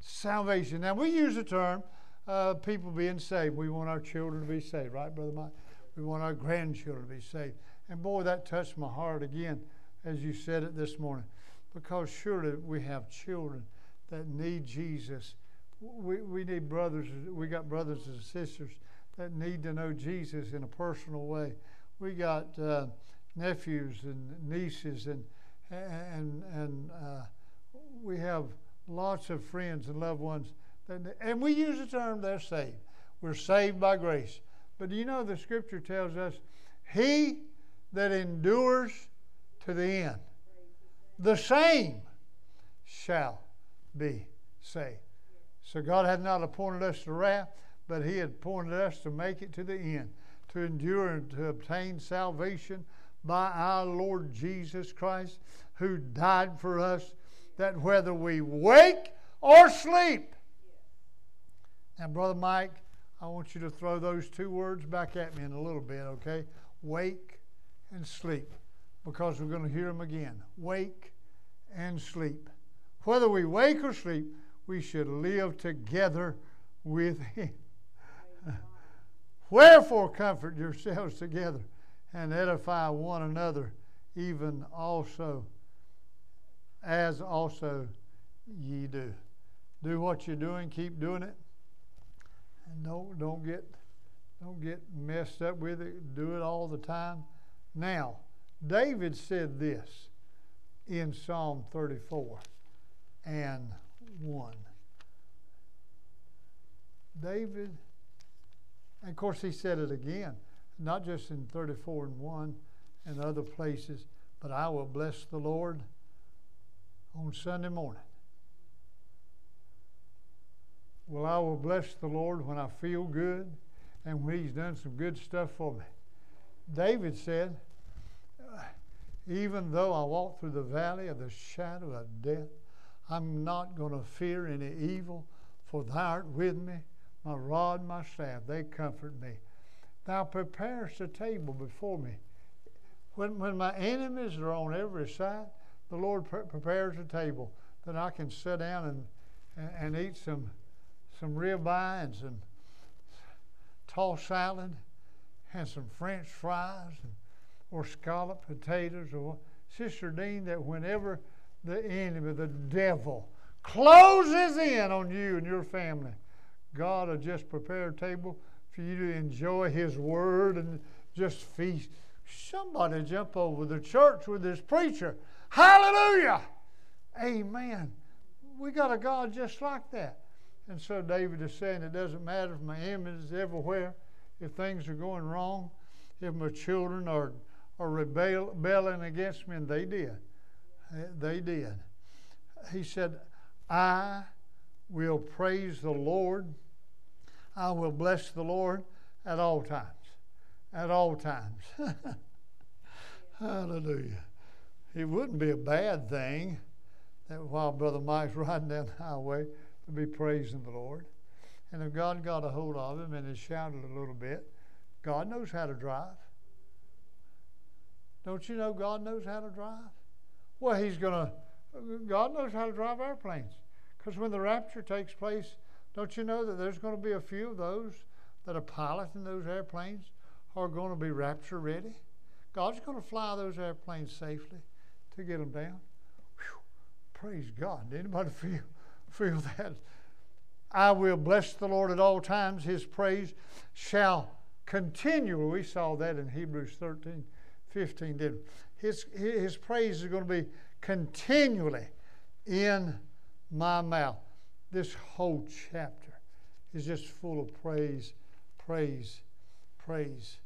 Salvation. Now, we use the term uh, people being saved. We want our children to be saved, right, Brother Mike? We want our grandchildren to be saved. And boy, that touched my heart again as you said it this morning. Because surely we have children that need Jesus. We, we need brothers, we got brothers and sisters that need to know Jesus in a personal way. We got uh, nephews and nieces, and and and uh, we have lots of friends and loved ones. That, and we use the term they're saved. We're saved by grace. But do you know the Scripture tells us, "He that endures to the end, the same shall be saved." So God had not appointed us to wrath, but He had appointed us to make it to the end, to endure and to obtain salvation by our Lord Jesus Christ, who died for us, that whether we wake or sleep. Now, Brother Mike, I want you to throw those two words back at me in a little bit, okay? Wake and sleep, because we're going to hear them again. Wake and sleep. Whether we wake or sleep, we should live together with Him. Wherefore, comfort yourselves together and edify one another, even also as also ye do. Do what you're doing, keep doing it, and don't don't get don't get messed up with it. Do it all the time. Now, David said this in Psalm 34 and 1. David, and of course, he said it again, not just in 34 and 1 and other places, but I will bless the Lord on Sunday morning. Well, I will bless the Lord when I feel good and when He's done some good stuff for me. David said, Even though I walk through the valley of the shadow of death, I'm not going to fear any evil, for thou art with me. My rod, and my staff, they comfort me. Thou preparest a table before me. When, when my enemies are on every side, the Lord pre- prepares a table that I can sit down and, and, and eat some, some ribeye and some tossed salad and some French fries and, or scalloped potatoes. Or Sister Dean, that whenever the enemy, the devil, closes in on you and your family, God will just prepare a table for you to enjoy His Word and just feast. Somebody jump over the church with this preacher. Hallelujah! Amen. We got a God just like that. And so David is saying it doesn't matter if my image is everywhere, if things are going wrong, if my children are, rebel, rebelling against me, and they did. They did. He said, I will praise the Lord. I will bless the Lord at all times. At all times. Hallelujah. It wouldn't be a bad thing that while Brother Mike's riding down the highway to be praising the Lord. And if God got a hold of him and has shouted a little bit, God knows how to drive. Don't you know God knows how to drive? Well, He's going to, God knows how to drive airplanes. Because when the rapture takes place, don't you know that there's going to be a few of those that are piloting those airplanes are going to be rapture ready? God's going to fly those airplanes safely to get them down. Whew, praise God. Did anybody feel, feel that? I will bless the Lord at all times. His praise shall continue. We saw that in Hebrews 13, 15, didn't? His, his praise is going to be continually in my mouth. This whole chapter is just full of praise, praise, praise,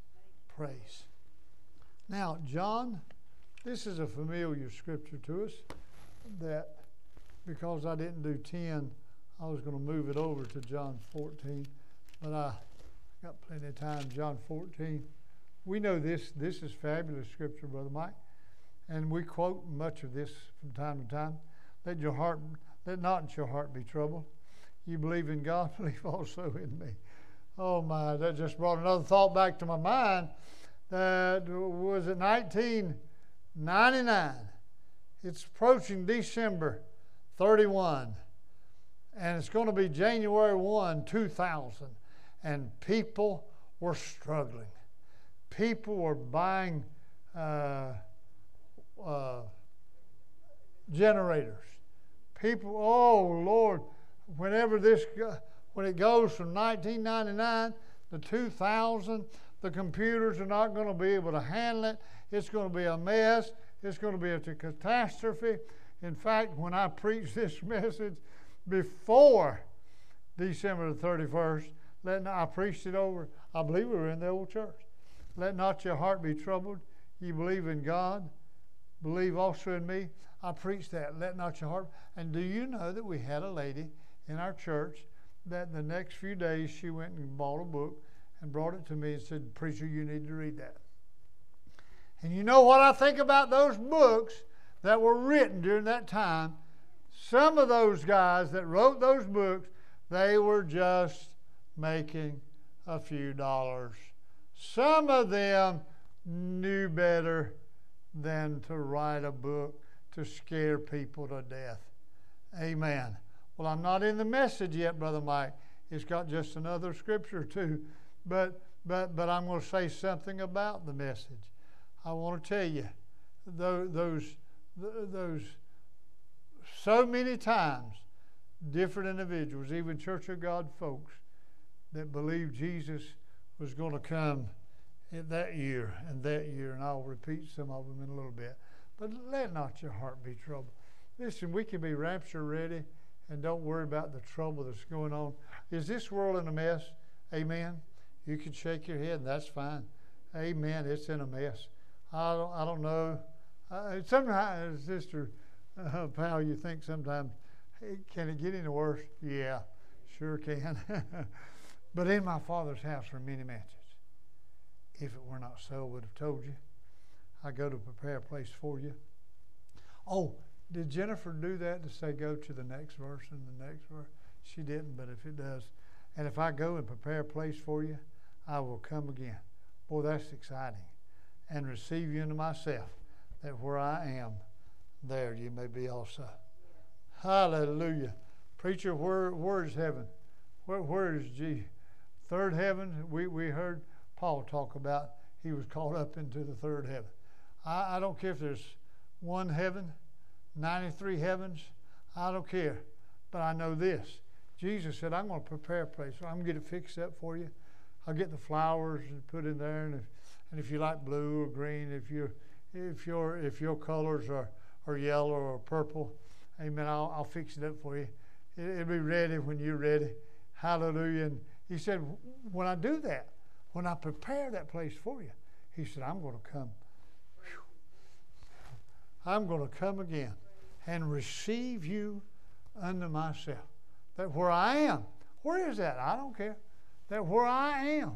praise. Now, John, this is a familiar scripture to us that because I didn't do 10, I was going to move it over to John 14, but I got plenty of time. John 14. We know this. This is fabulous scripture, Brother Mike, and we quote much of this from time to time. Let your heart, let not your heart be troubled. You believe in God, believe also in me. Oh my, that just brought another thought back to my mind. That was it 1999. It's approaching December 31 and it's going to be January 1, 2000, and people were struggling. People were buying uh, uh, generators. People, oh Lord, whenever this, when it goes from 1999 to 2000, the computers are not going to be able to handle it. It's going to be a mess. It's going to be a catastrophe. In fact, when I preach this message, before December the 31st, let I preached it over, I believe we were in the old church. Let not your heart be troubled. You believe in God, believe also in me. I preached that. Let not your heart. And do you know that we had a lady in our church that the next few days she went and bought a book and brought it to me and said, Preacher, you need to read that. And you know what I think about those books that were written during that time? Some of those guys that wrote those books, they were just making a few dollars. Some of them knew better than to write a book to scare people to death. Amen. Well, I'm not in the message yet, Brother Mike. It's got just another scripture too, but but but I'm going to say something about the message. I want to tell you, those those those so many times, different individuals, even Church of God folks, that believe Jesus was going to come that year and that year, and I'll repeat some of them in a little bit. But let not your heart be troubled. Listen, we can be rapture ready and don't worry about the trouble that's going on. Is this world in a mess? Amen. You can shake your head, and that's fine. Amen. It's in a mess. I don't, I don't know. Uh, sometimes, Sister uh, Pal, you think sometimes, hey, can it get any worse? Yeah, sure can. but in my Father's house are many mansions. If it were not so, I would have told you. I go to prepare a place for you. Oh, did Jennifer do that to say go to the next verse and the next verse? She didn't, but if it does, and if I go and prepare a place for you, I will come again. Boy, that's exciting. And receive you into myself, that where I am, there you may be also. Hallelujah. Preacher, where, where is heaven? Where, where is G? Third heaven, we, we heard Paul talk about he was caught up into the third heaven. I, I don't care if there's one heaven, 93 heavens, I don't care. But I know this Jesus said, I'm going to prepare a place. I'm going to get it fixed up for you. I'll get the flowers and put in there, and if, and if you like blue or green, if you if your if your colors are, are yellow or purple, Amen. I'll, I'll fix it up for you. It, it'll be ready when you're ready. Hallelujah. And he said, when I do that, when I prepare that place for you, he said, I'm going to come. Whew. I'm going to come again and receive you unto myself. That where I am, where is that? I don't care. That where I am,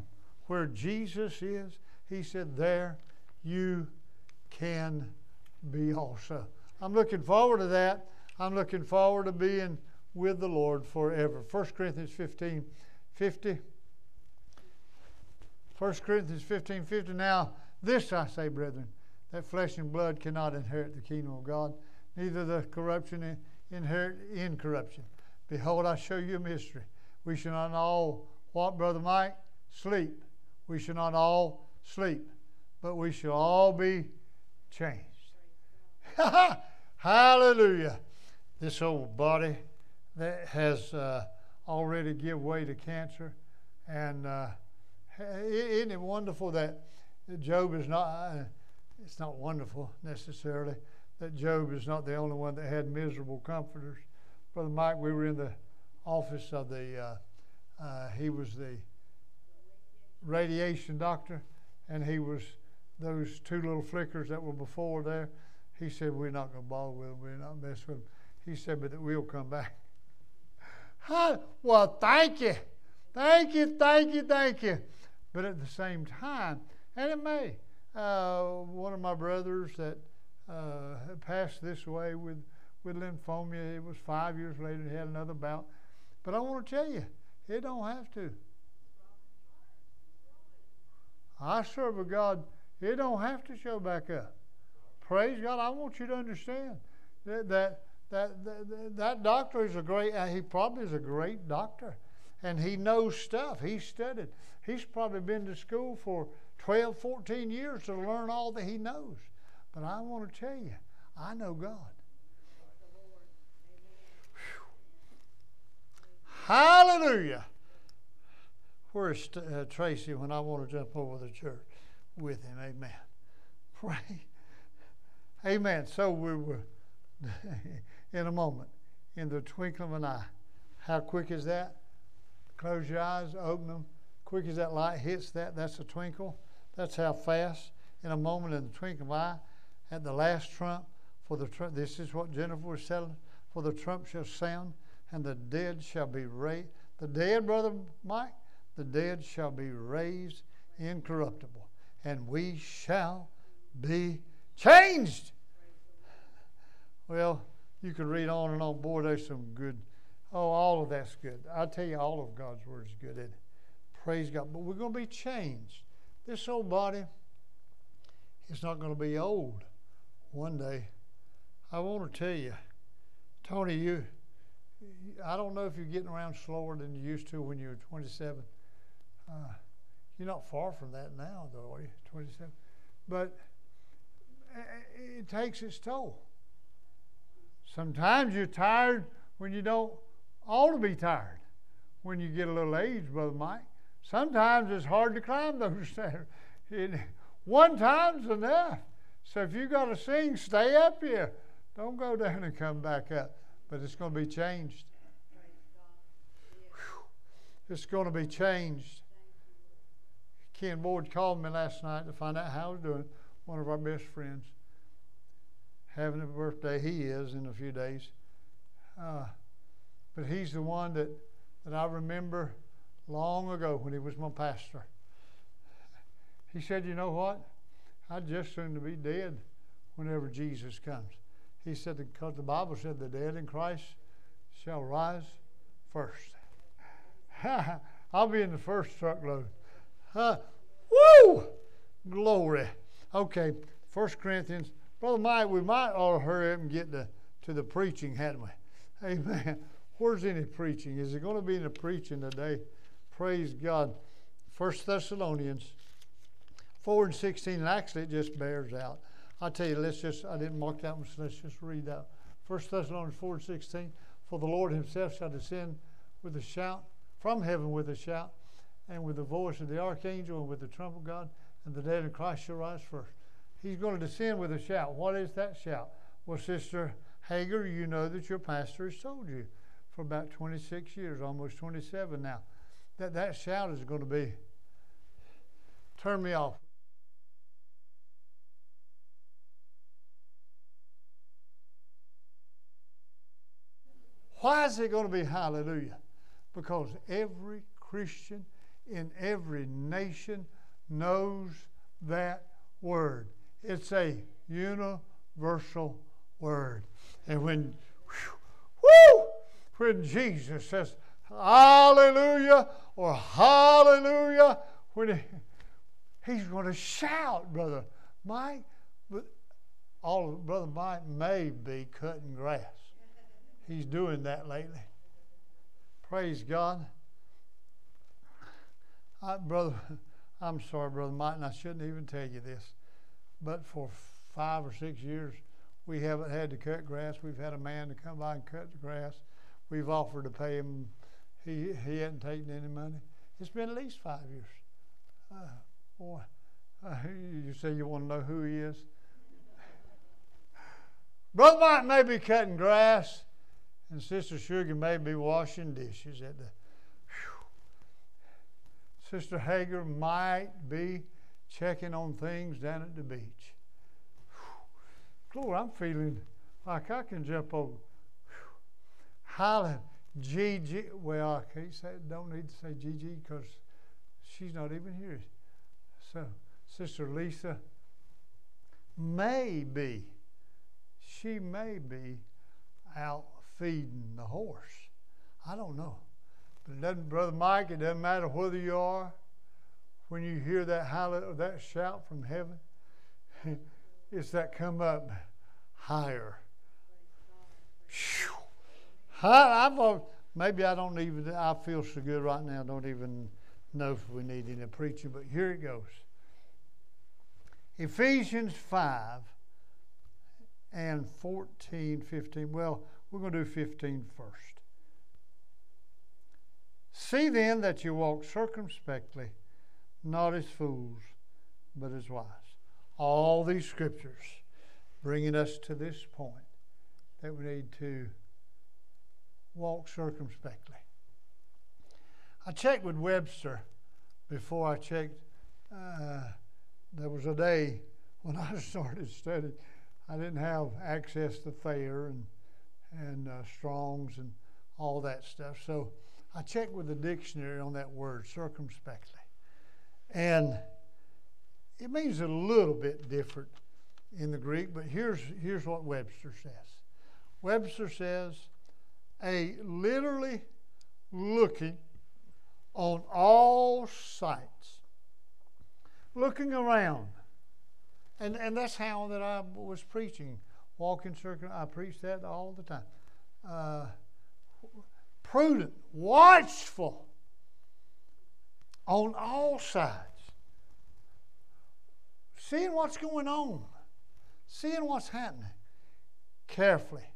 where Jesus is, he said, there you can be also. I'm looking forward to that. I'm looking forward to being with the Lord forever. 1 Corinthians 15 50. 1 Corinthians 15 50. Now, this I say, brethren, that flesh and blood cannot inherit the kingdom of God, neither the corruption inherit incorruption. Behold, I show you a mystery. We shall not all, what, Brother Mike? Sleep. We shall not all sleep, but we shall all be changed. Hallelujah. This old body that has uh, already give way to cancer. And uh, isn't it wonderful that Job is not, uh, it's not wonderful necessarily, that Job is not the only one that had miserable comforters. Brother Mike, we were in the office of the, uh, uh, he was the radiation doctor, and he was those two little flickers that were before there. He said, We're not going to bother with them, we're not mess with them. He said, But that we'll come back. Huh? Well, thank you. Thank you, thank you, thank you. But at the same time, and it may, uh, one of my brothers that uh, passed this way with, with lymphoma, it was five years later, he had another bout. But I want to tell you, it don't have to. I serve a God, it don't have to show back up. Praise God. I want you to understand that that that, that, that doctor is a great, uh, he probably is a great doctor. And he knows stuff. He studied. He's probably been to school for 12, 14 years to learn all that he knows. But I want to tell you, I know God. Hallelujah. Where's uh, Tracy when I want to jump over the church with him? Amen. Pray. Amen. So we were in a moment, in the twinkling of an eye. How quick is that? Close your eyes, open them. Quick as that light hits that, that's a twinkle. That's how fast, in a moment, in the twinkling of an eye, at the last trump, for the tr- this is what Jennifer was telling. For the trump shall sound, and the dead shall be raised. The dead, brother Mike, the dead shall be raised incorruptible, and we shall be changed. Well, you could read on and on. Boy, there's some good. Oh, all of that's good. I tell you, all of God's word is good. It? Praise God. But we're going to be changed. This old body is not going to be old one day. I want to tell you, Tony, you. I don't know if you're getting around slower than you used to when you were 27. Uh, you're not far from that now, though, are you? 27. But it takes its toll. Sometimes you're tired when you don't ought to be tired. When you get a little age, Brother Mike. Sometimes it's hard to climb those stairs. One time's enough. So if you've got to sing, stay up here. Don't go down and come back up. But it's going to be changed. It's going to be changed. Ken Ward called me last night to find out how I was doing. One of our best friends having a birthday. He is in a few days. Uh, but he's the one that, that I remember long ago when he was my pastor. He said, You know what? I'd just soon to be dead whenever Jesus comes. He said, Because the Bible said the dead in Christ shall rise first. I'll be in the first truckload. Uh, woo! Glory. Okay, First Corinthians Brother Mike, we might to hurry up and get to, to the preaching, hadn't we? Amen. Where's any preaching? Is it going to be any preaching today? Praise God. First Thessalonians 4 and 16, and actually it just bears out. I tell you, let's just, I didn't mark that one, so let's just read that. First Thessalonians 4 and 16, for the Lord himself shall descend with a shout, from heaven with a shout, and with the voice of the archangel and with the trumpet of God, and the dead in Christ shall rise first. He's going to descend with a shout. What is that shout? Well, Sister Hager, you know that your pastor has told you for about 26 years, almost 27 now, that that shout is going to be, turn me off. Why is it going to be hallelujah? Because every Christian in every nation knows that word. It's a universal word. And when, whew, when Jesus says hallelujah or hallelujah, when he, he's going to shout, brother Mike. All brother Mike may be cutting grass. He's doing that lately. Praise God. I, brother, I'm sorry, brother Mike, and I shouldn't even tell you this, but for five or six years, we haven't had to cut grass. We've had a man to come by and cut the grass. We've offered to pay him. He he hadn't taken any money. It's been at least five years. Uh, boy, uh, you say you want to know who he is? Brother Mike may be cutting grass, and Sister Sugar may be washing dishes at the. Whew. Sister Hager might be checking on things down at the beach. Lord, I'm feeling like I can jump over. Hallelujah. Gigi, well, I can't say, don't need to say Gigi because she's not even here. So, Sister Lisa may be, she may be out feeding the horse. I don't know. But it doesn't, Brother Mike, it doesn't matter whether you are. When you hear that hallelujah, that shout from heaven, it's that come up higher. I, I've, maybe I don't even, I feel so good right now, don't even know if we need any preaching, but here it goes. Ephesians 5 and 14, 15. Well, we're going to do 15 first. See then that you walk circumspectly, not as fools, but as wise. All these scriptures bringing us to this point that we need to walk circumspectly. I checked with Webster before I checked. Uh, there was a day when I started studying, I didn't have access to Thayer and, and uh, Strong's and all that stuff. So I checked with the dictionary on that word, circumspectly. And it means a little bit different in the Greek, but here's, here's what Webster says Webster says, a literally looking on all sides, looking around. And, and that's how that I was preaching, walking circle. I preach that all the time. Uh, prudent, watchful on all sides, seeing what's going on, seeing what's happening carefully,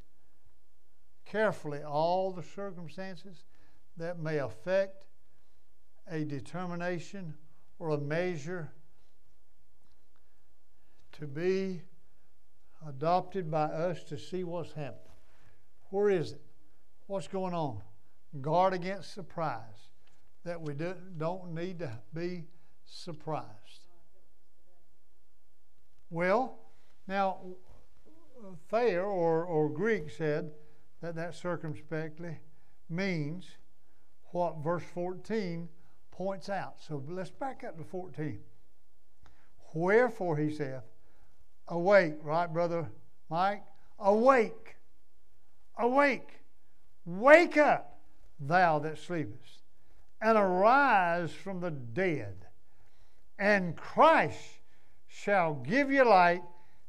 carefully all the circumstances that may affect a determination or a measure to be adopted by us to see what's happening. Where is it? What's going on? Guard against surprise, that we do, don't need to be surprised. Well, now, Thayer or, or Greek said that that circumspectly means what verse 14 points out. So let's back up to 14. Wherefore, he saith, awake, right, brother Mike? Awake, awake, wake up, thou that sleepest, and arise from the dead, and Christ shall give you light,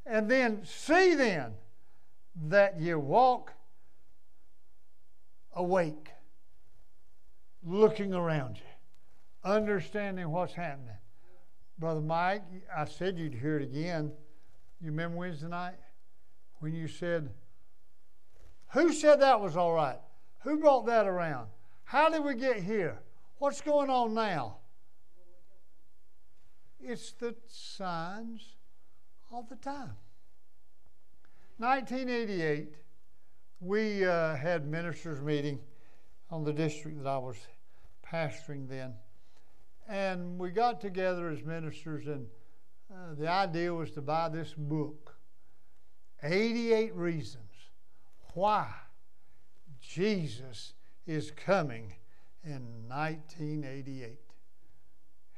and then see then that you walk awake, looking around you, understanding what's happening. Brother Mike, I said you'd hear it again. You remember Wednesday night when you said, Who said that was all right? Who brought that around? How did we get here? What's going on now? It's the signs of the time. 1988, we uh, had ministers' meeting on the district that I was pastoring then. And we got together as ministers, and uh, the idea was to buy this book 88 Reasons Why Jesus is Coming in 1988.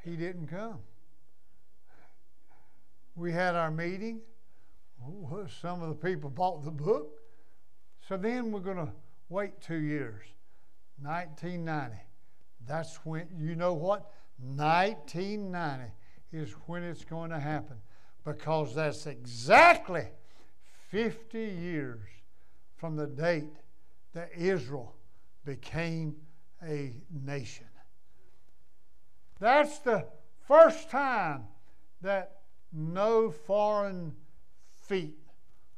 He didn't come. We had our meeting. Some of the people bought the book. So then we're going to wait two years. 1990. That's when, you know what? 1990 is when it's going to happen because that's exactly 50 years from the date that Israel became a nation. That's the first time that no foreign feet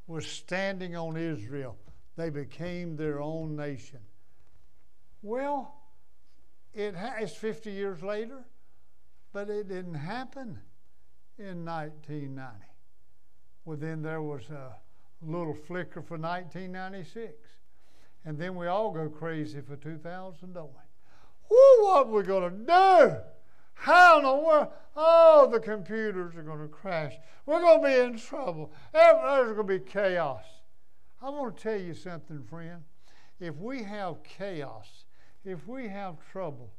was standing on Israel. They became their own nation. Well, it ha- it's 50 years later, but it didn't happen in 1990. Well, then there was a little flicker for 1996. And then we all go crazy for 2000, don't we? Woo, what we going to do? How in the world? Oh, the computers are going to crash. We're going to be in trouble. There's going to be chaos. I want to tell you something, friend. If we have chaos, if we have trouble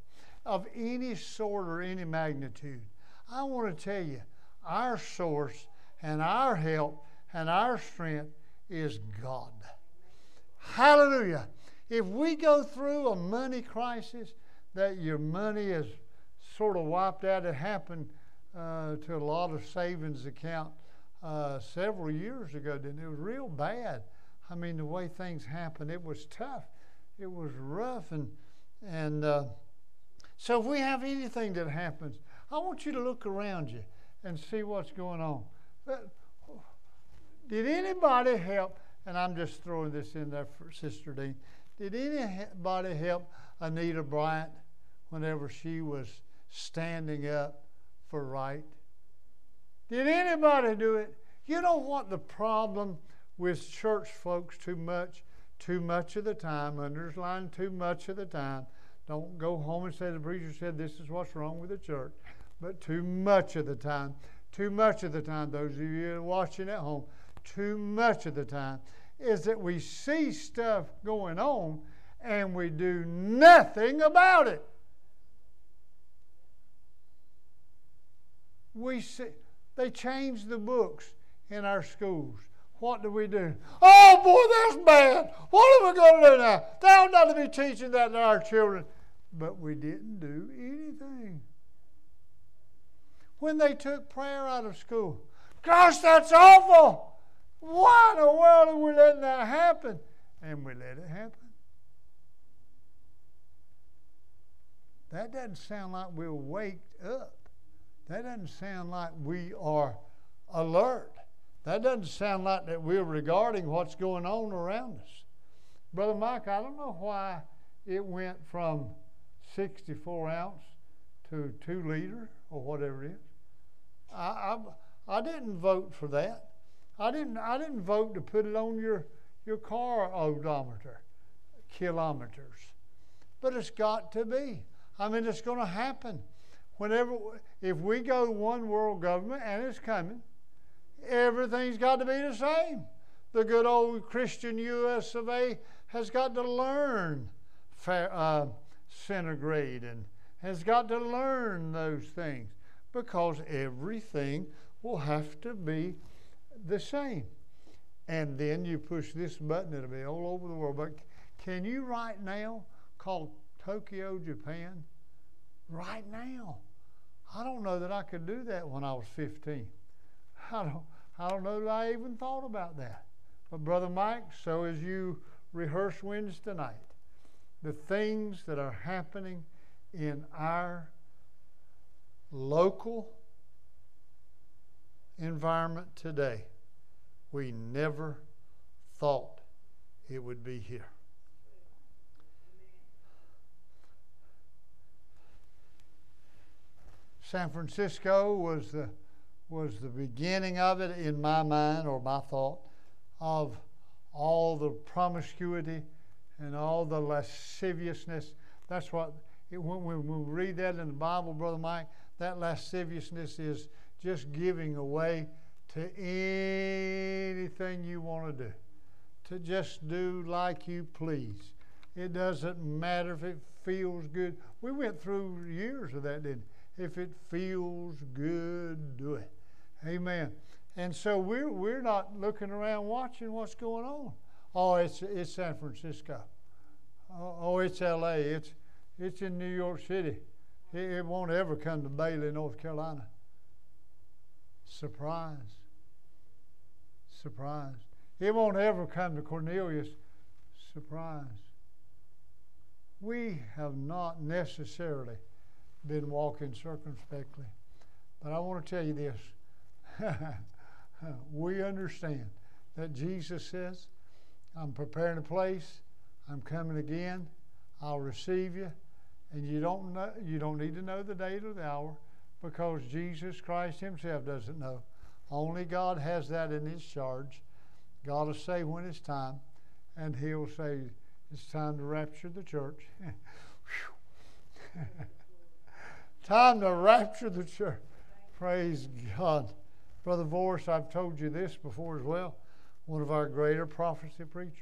of any sort or any magnitude, I want to tell you, our source and our help and our strength is God. Hallelujah. If we go through a money crisis, that your money is sort of wiped out, it happened uh, to a lot of savings account uh, several years ago, didn't it? It was real bad. I mean, the way things happened, it was tough. It was rough. And, and uh, so if we have anything that happens, I want you to look around you and see what's going on. But, did anybody help? And I'm just throwing this in there for Sister Dean. Did anybody help Anita Bryant whenever she was standing up for right? Did anybody do it? You know what the problem with church folks too much, too much of the time, underline too much of the time. Don't go home and say the preacher said this is what's wrong with the church. But too much of the time, too much of the time, those of you watching at home, too much of the time is that we see stuff going on and we do nothing about it. We see, they changed the books in our schools. What do we do? Oh boy, that's bad. What are we going to do now? They ought not to be teaching that to our children. But we didn't do anything. When they took prayer out of school, gosh, that's awful. Why in the world are we letting that happen? And we let it happen. That doesn't sound like we're waked up. That doesn't sound like we are alert. That doesn't sound like that we're regarding what's going on around us. Brother Mike, I don't know why it went from 64 ounce to 2 liter or whatever it is. I, I, I didn't vote for that. I didn't, I didn't vote to put it on your, your car odometer, kilometers. But it's got to be. I mean, it's going to happen. Whenever, if we go one world government, and it's coming, everything's got to be the same. The good old Christian U.S. of A. has got to learn fair, uh, centigrade and has got to learn those things because everything will have to be the same. And then you push this button, it'll be all over the world. But can you right now call Tokyo, Japan? Right now. I don't know that I could do that when I was 15. I don't, I don't know that I even thought about that. But, Brother Mike, so as you rehearse Wednesday night, the things that are happening in our local environment today, we never thought it would be here. San Francisco was the was the beginning of it in my mind or my thought of all the promiscuity and all the lasciviousness. That's what it, when we read that in the Bible, Brother Mike. That lasciviousness is just giving away to anything you want to do, to just do like you please. It doesn't matter if it feels good. We went through years of that, didn't? If it feels good, do it. Amen. And so we're, we're not looking around watching what's going on. Oh, it's, it's San Francisco. Oh, oh, it's LA. It's, it's in New York City. It, it won't ever come to Bailey, North Carolina. Surprise. Surprise. It won't ever come to Cornelius. Surprise. We have not necessarily been walking circumspectly. But I want to tell you this. we understand that Jesus says, I'm preparing a place, I'm coming again, I'll receive you, and you don't know, you don't need to know the date or the hour because Jesus Christ Himself doesn't know. Only God has that in His charge. God will say when it's time, and He'll say it's time to rapture the church. time to rapture the church. Praise God. Brother Voris, I've told you this before as well. One of our greater prophecy preachers.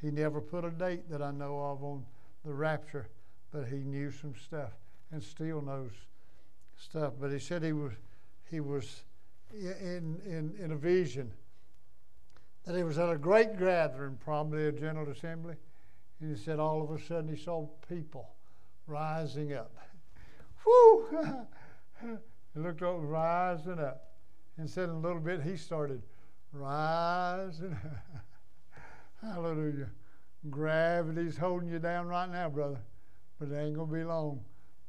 He never put a date that I know of on the rapture, but he knew some stuff and still knows stuff. But he said he was he was in in, in a vision that he was at a great gathering, probably a general assembly, and he said all of a sudden he saw people rising up. Whoo! he looked over, rising up. And said in a little bit he started rising. Hallelujah. Gravity's holding you down right now, brother. But it ain't going to be long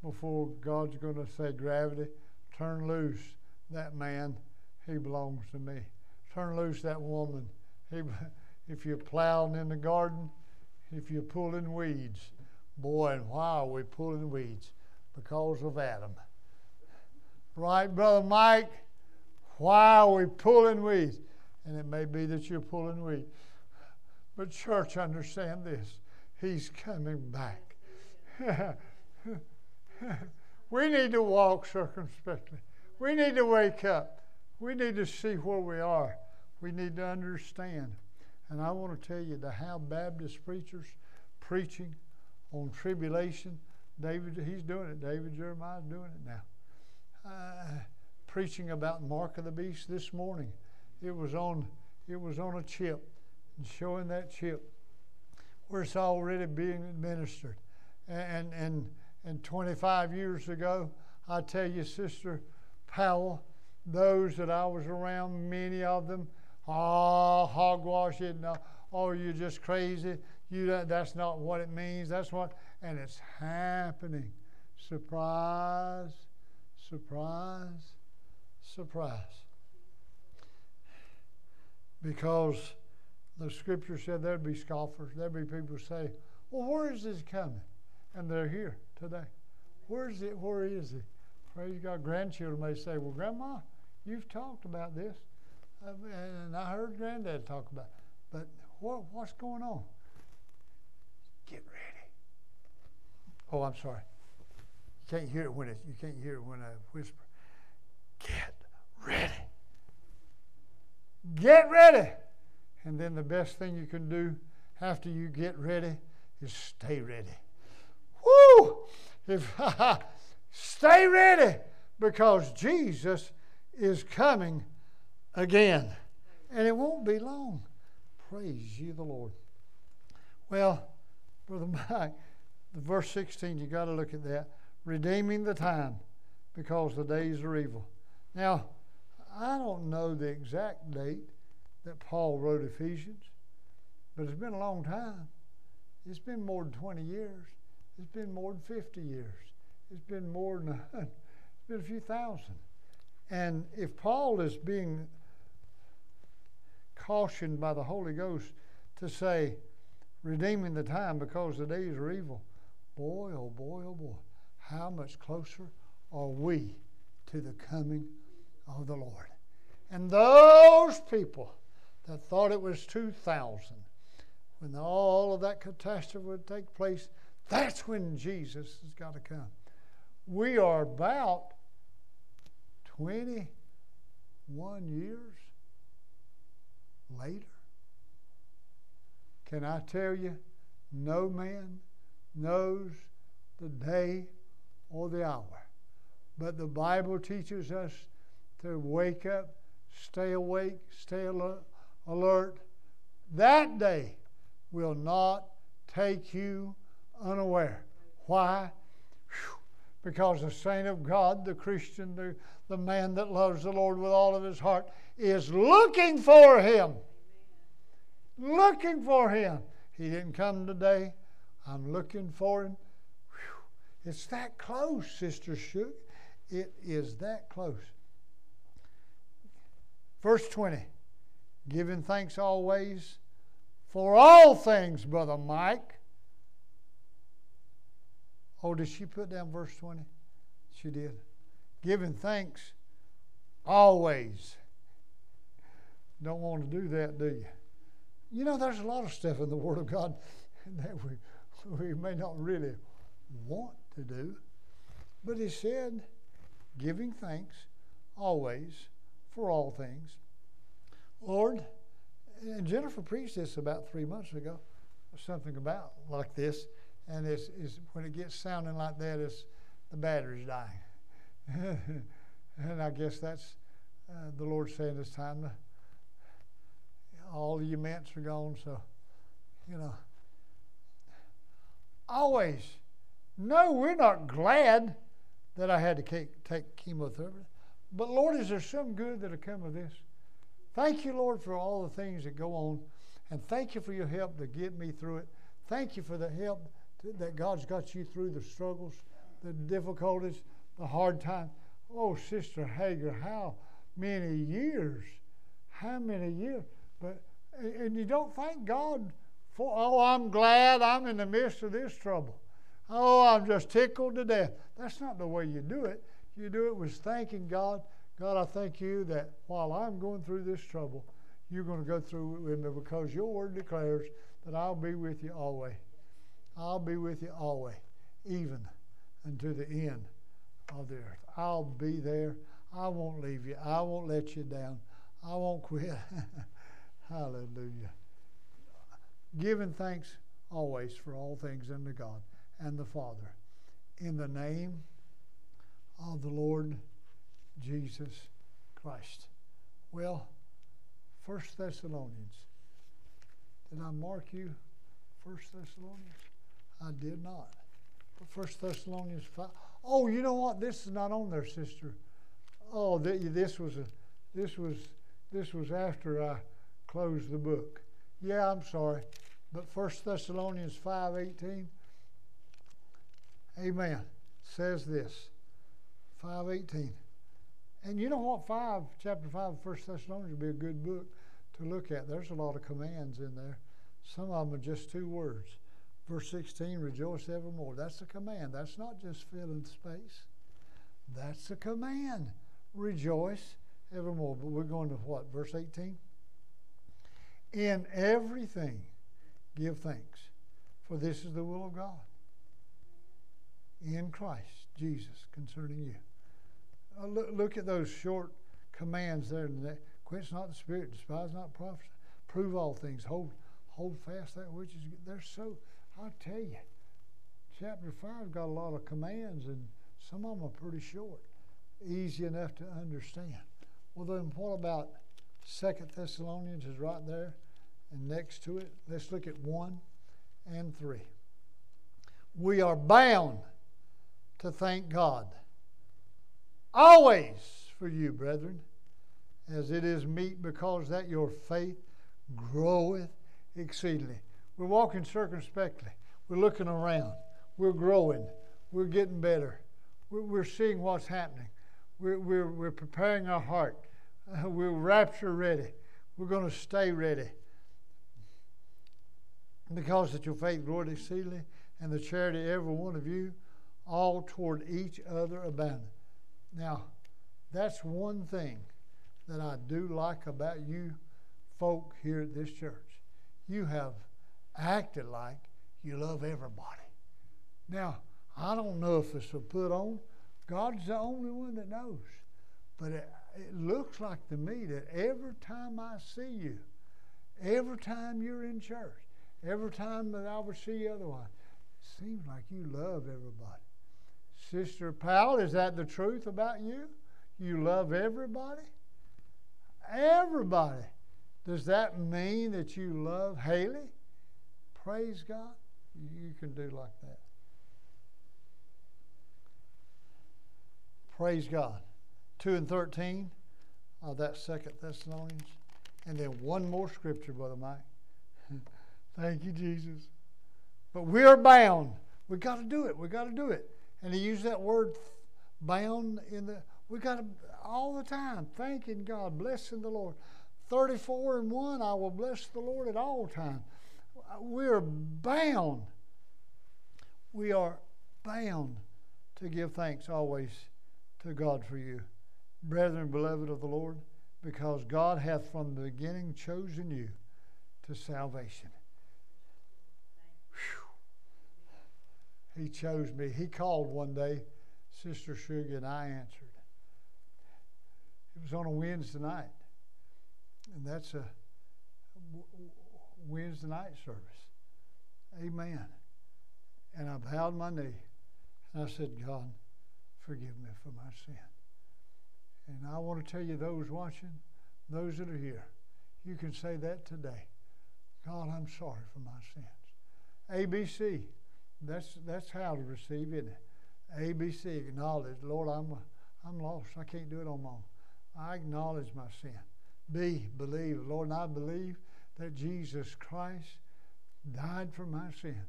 before God's going to say, Gravity, turn loose that man. He belongs to me. Turn loose that woman. He, if you're plowing in the garden, if you're pulling weeds, boy, and why are we pulling weeds? Because of Adam. Right, Brother Mike? Why are we pulling weeds? And it may be that you're pulling weeds. But, church, understand this He's coming back. we need to walk circumspectly. We need to wake up. We need to see where we are. We need to understand. And I want to tell you to how Baptist preachers preaching on tribulation. David, he's doing it. David Jeremiah's doing it now. Uh, preaching about mark of the beast this morning. It was on it was on a chip and showing that chip where it's already being administered. And and and 25 years ago, I tell you, Sister Powell, those that I was around, many of them, oh, hogwash it, no, uh, oh, you're just crazy. You that's not what it means. That's what, and it's happening. Surprise, surprise, surprise. Because the scripture said there'd be scoffers, there'd be people say, Well, where is this coming? And they're here today. Where is it? Where is he? Praise God. Grandchildren may say, Well, Grandma, you've talked about this. Uh, and I heard Granddad talk about it. But what, what's going on? Get ready. Oh, I'm sorry. You can't hear it when it, you can't hear it when I whisper. Get ready. Get ready. And then the best thing you can do after you get ready is stay ready. Woo! If stay ready because Jesus is coming again. And it won't be long. Praise you the Lord. Well, Brother Mike, the verse 16, you got to look at that. Redeeming the time because the days are evil. Now, I don't know the exact date that Paul wrote Ephesians, but it's been a long time. It's been more than 20 years. It's been more than 50 years. It's been more than it's been a few thousand. And if Paul is being cautioned by the Holy Ghost to say, redeeming the time because the days are evil, boy, oh boy, oh boy, how much closer are we to the coming of the Lord. And those people that thought it was 2000, when all of that catastrophe would take place, that's when Jesus has got to come. We are about 21 years later. Can I tell you, no man knows the day or the hour. But the Bible teaches us to wake up, stay awake, stay alert. That day will not take you unaware. Why? Because the saint of God, the Christian, the, the man that loves the Lord with all of his heart, is looking for him. Looking for him. He didn't come today. I'm looking for him. Whew. It's that close, Sister Shook. It is that close. Verse 20 Giving thanks always for all things, Brother Mike. Oh, did she put down verse 20? She did. Giving thanks always. Don't want to do that, do you? You know, there's a lot of stuff in the Word of God that we, we may not really want to do. But He said, giving thanks always for all things. Lord, and Jennifer preached this about three months ago, something about like this, and it's, it's when it gets sounding like that, it's the battery's dying, and I guess that's uh, the Lord saying it's time to. All the mints are gone, so you know. Always, no, we're not glad that I had to take, chemotherapy, but Lord, is there some good that'll come of this? Thank you, Lord, for all the things that go on. And thank you for your help to get me through it. Thank you for the help that God's got you through the struggles, the difficulties, the hard times. Oh, Sister Hager, how many years? How many years? But and you don't thank God for, oh, I'm glad I'm in the midst of this trouble. Oh, I'm just tickled to death. That's not the way you do it. You do it with thanking God God, I thank you that while I'm going through this trouble, you're going to go through it with me because your word declares that I'll be with you always. I'll be with you always, even unto the end of the earth. I'll be there. I won't leave you. I won't let you down. I won't quit. Hallelujah. Giving thanks always for all things unto God and the Father. In the name of the Lord Jesus Christ. Well, First Thessalonians. Did I mark you First Thessalonians? I did not. But First Thessalonians five. Oh, you know what? This is not on there, sister. Oh, this was a, this was this was after I closed the book. Yeah, I'm sorry. But First Thessalonians five eighteen. Amen. Says this. Five eighteen. And you know what? Five, chapter five of First Thessalonians would be a good book to look at. There's a lot of commands in there. Some of them are just two words. Verse 16, rejoice evermore. That's a command. That's not just filling space. That's a command. Rejoice evermore. But we're going to what? Verse 18? In everything, give thanks, for this is the will of God in Christ Jesus concerning you. Uh, look, look, at those short commands there. Quench not the spirit, despise not prophecy, prove all things, hold hold fast that which is good. They're so. I'll tell you, chapter five got a lot of commands, and some of them are pretty short, easy enough to understand. Well, then what about Second Thessalonians is right there, and next to it, let's look at one and three. We are bound to thank God always for you, brethren, as it is meet, because that your faith groweth exceedingly. We're walking circumspectly. We're looking around. We're growing. We're getting better. We're, we're seeing what's happening. We're, we're, we're preparing our heart. Uh, we're rapture ready. We're going to stay ready. Because that your faith groweth exceedingly, and the charity every one of you, all toward each other abounding. Now, That's one thing that I do like about you folk here at this church. You have acted like you love everybody. Now, I don't know if it's a put on. God's the only one that knows. But it, it looks like to me that every time I see you, every time you're in church, every time that I would see you otherwise, it seems like you love everybody. Sister Powell, is that the truth about you? You love everybody? Everybody. Does that mean that you love Haley? Praise God. You can do like that. Praise God. 2 and 13 uh, of that second Thessalonians. And then one more scripture, Brother Mike. Thank you, Jesus. But we are bound. We got to do it. We got to do it. And he used that word bound in the, we got to, all the time, thanking God, blessing the Lord. 34 and 1, I will bless the Lord at all times. We are bound. We are bound to give thanks always to God for you. Brethren, beloved of the Lord, because God hath from the beginning chosen you to salvation. Whew. He chose me. He called one day, Sister Sugar, and I answered. It was on a Wednesday night, and that's a Wednesday night service. Amen. And I bowed my knee, and I said, God, forgive me for my sin. And I want to tell you, those watching, those that are here, you can say that today. God, I'm sorry for my sins. ABC, that's, that's how to receive it. ABC, acknowledge, Lord, I'm, I'm lost. I can't do it on my own. I acknowledge my sin. B, believe, Lord, and I believe that Jesus Christ died for my sin,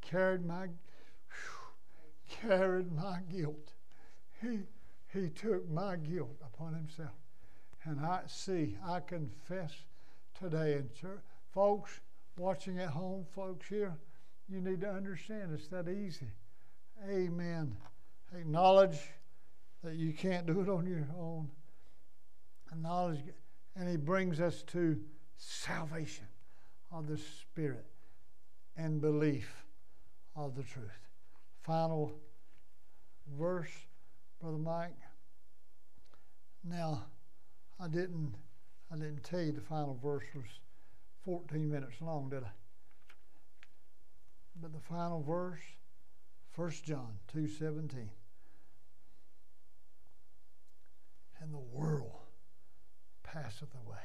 carried my, whew, carried my guilt. He, he took my guilt upon himself. And I see, I confess today in church. Folks watching at home, folks here, you need to understand it's that easy. Amen. Acknowledge that you can't do it on your own. Acknowledge, and he brings us to salvation of the Spirit and belief of the truth. Final verse, Brother Mike. Now, I didn't I didn't tell you the final verse was 14 minutes long, did I? But the final verse, 1 John 2:17. And the world passeth away,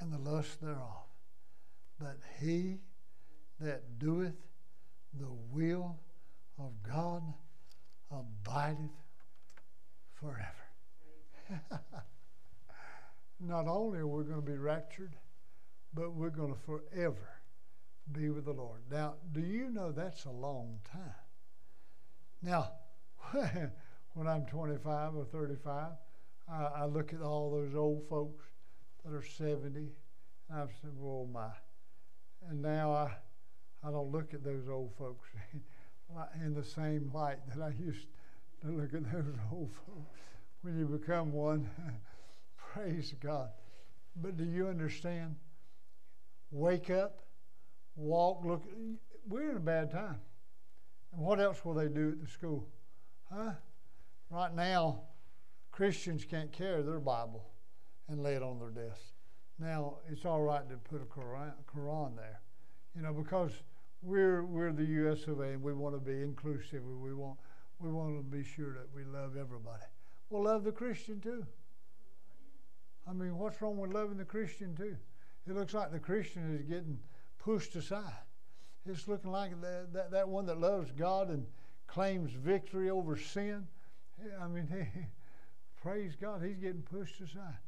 and the lust thereof. But he that doeth the will of God abideth forever. Not only are we going to be raptured, but we're going to forever be with the Lord. Now, do you know that's a long time? Now, when I'm 25 or 35, I, I look at all those old folks that are 70, and I've said, "Oh my!" And now I, I don't look at those old folks in the same light that I used to look at those old folks. When you become one, praise God. But do you understand? Wake up, walk, look. We're in a bad time. And what else will they do at the school? Huh? Right now, Christians can't carry their Bible and lay it on their desk. Now, it's all right to put a Quran, Quran there, you know, because we're, we're the U.S. of A. and we want to be inclusive. We want, we want to be sure that we love everybody. Well, love the Christian too. I mean, what's wrong with loving the Christian too? It looks like the Christian is getting pushed aside. It's looking like that, that, one that loves God and claims victory over sin. I mean, praise God, he's getting pushed aside.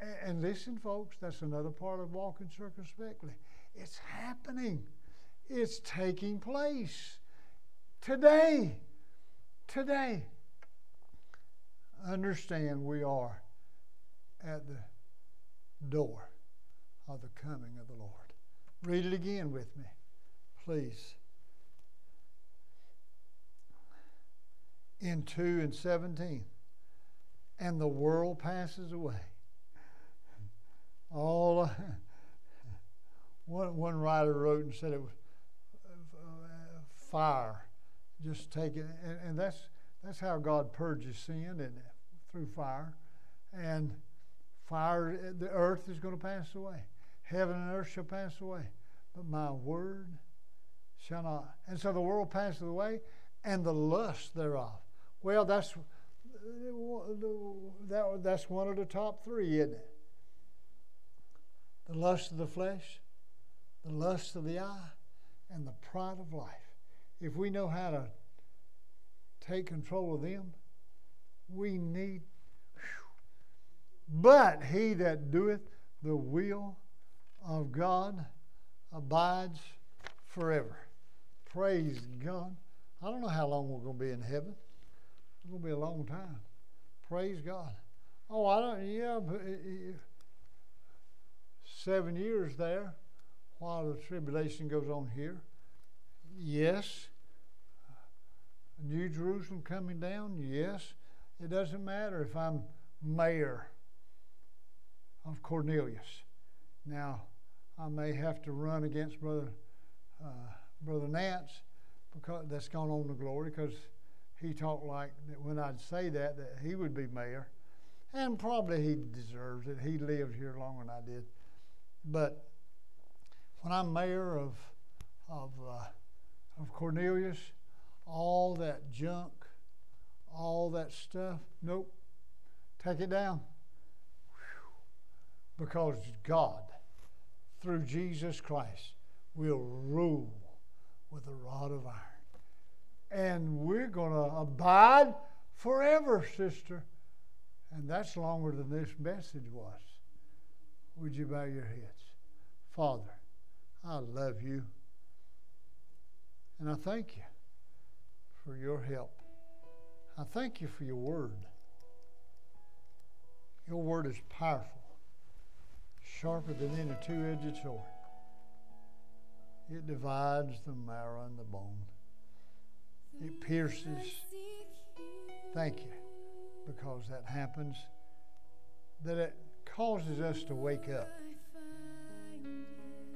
And, and listen, folks, that's another part of walking circumspectly. It's happening, it's taking place today. Today. Understand we are at the door of the coming of the Lord. Read it again with me, please. In 2 and 17. and the world passes away. All one one writer wrote and said it was uh, fire, just take it, and, and that's that's how God purges sin, and through fire, and fire. The earth is going to pass away. Heaven and earth shall pass away, but my word shall not. And so the world passes away, and the lust thereof. Well, that's that, that's one of the top three, isn't it? The lust of the flesh, the lust of the eye, and the pride of life. If we know how to take control of them, we need. whew. But he that doeth the will of God abides forever. Praise God. I don't know how long we're going to be in heaven. It's going to be a long time. Praise God. Oh, I don't, yeah, but uh, uh, seven years there while the tribulation goes on here. Yes. New Jerusalem coming down? Yes. It doesn't matter if I'm mayor of Cornelius. Now, I may have to run against Brother uh, Brother Nance because that's gone on to glory because he talked like that when I'd say that that he would be mayor, and probably he deserves it. He lived here longer than I did, but when I'm mayor of of uh, of Cornelius, all that junk, all that stuff, nope, take it down, Whew. because God, through Jesus Christ, will rule with a rod of iron. And we're going to abide forever, sister. And that's longer than this message was. Would you bow your heads? Father, I love you. And I thank you for your help. I thank you for your word. Your word is powerful, sharper than any two edged sword. It divides the marrow and the bone. It pierces. Thank you, because that happens. That it causes us to wake up,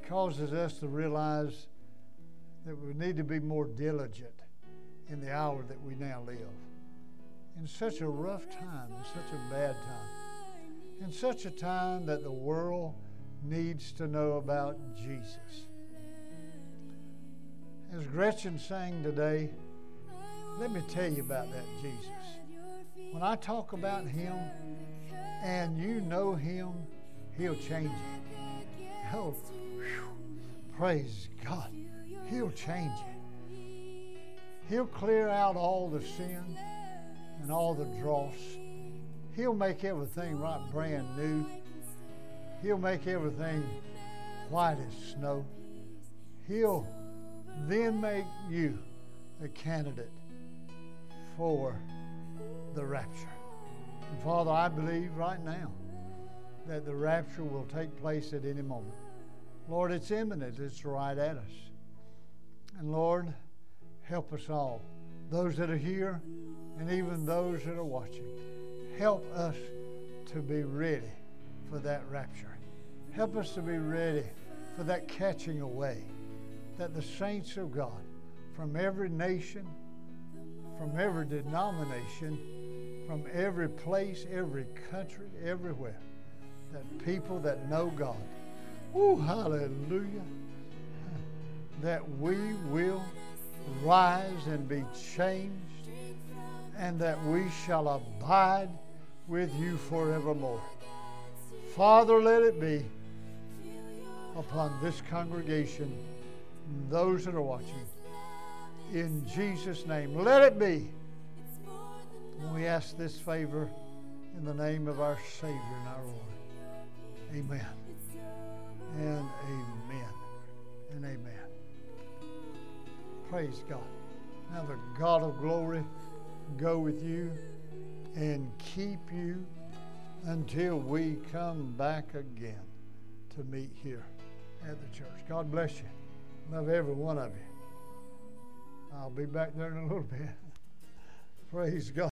causes us to realize that we need to be more diligent in the hour that we now live. In such a rough time, in such a bad time, in such a time that the world needs to know about Jesus. As Gretchen sang today, let me tell you about that Jesus. When I talk about him and you know him, he'll change it. Oh, whew, praise God. He'll change it. He'll clear out all the sin and all the dross. He'll make everything right brand new. He'll make everything white as snow. He'll then make you a candidate for the rapture. And Father, I believe right now that the rapture will take place at any moment. Lord, it's imminent, it's right at us. And Lord, help us all, those that are here and even those that are watching. Help us to be ready for that rapture. Help us to be ready for that catching away that the saints of God from every nation, from every denomination, from every place, every country, everywhere, that people that know God, oh, hallelujah, that we will rise and be changed, and that we shall abide with you forevermore. Father, let it be upon this congregation, those that are watching. In Jesus' name, let it be. We ask this favor in the name of our Savior and our Lord. Amen. And amen. And amen. Praise God. Now the God of glory go with you and keep you until we come back again to meet here at the church. God bless you. Love every one of you. I'll be back there in a little bit. Praise God.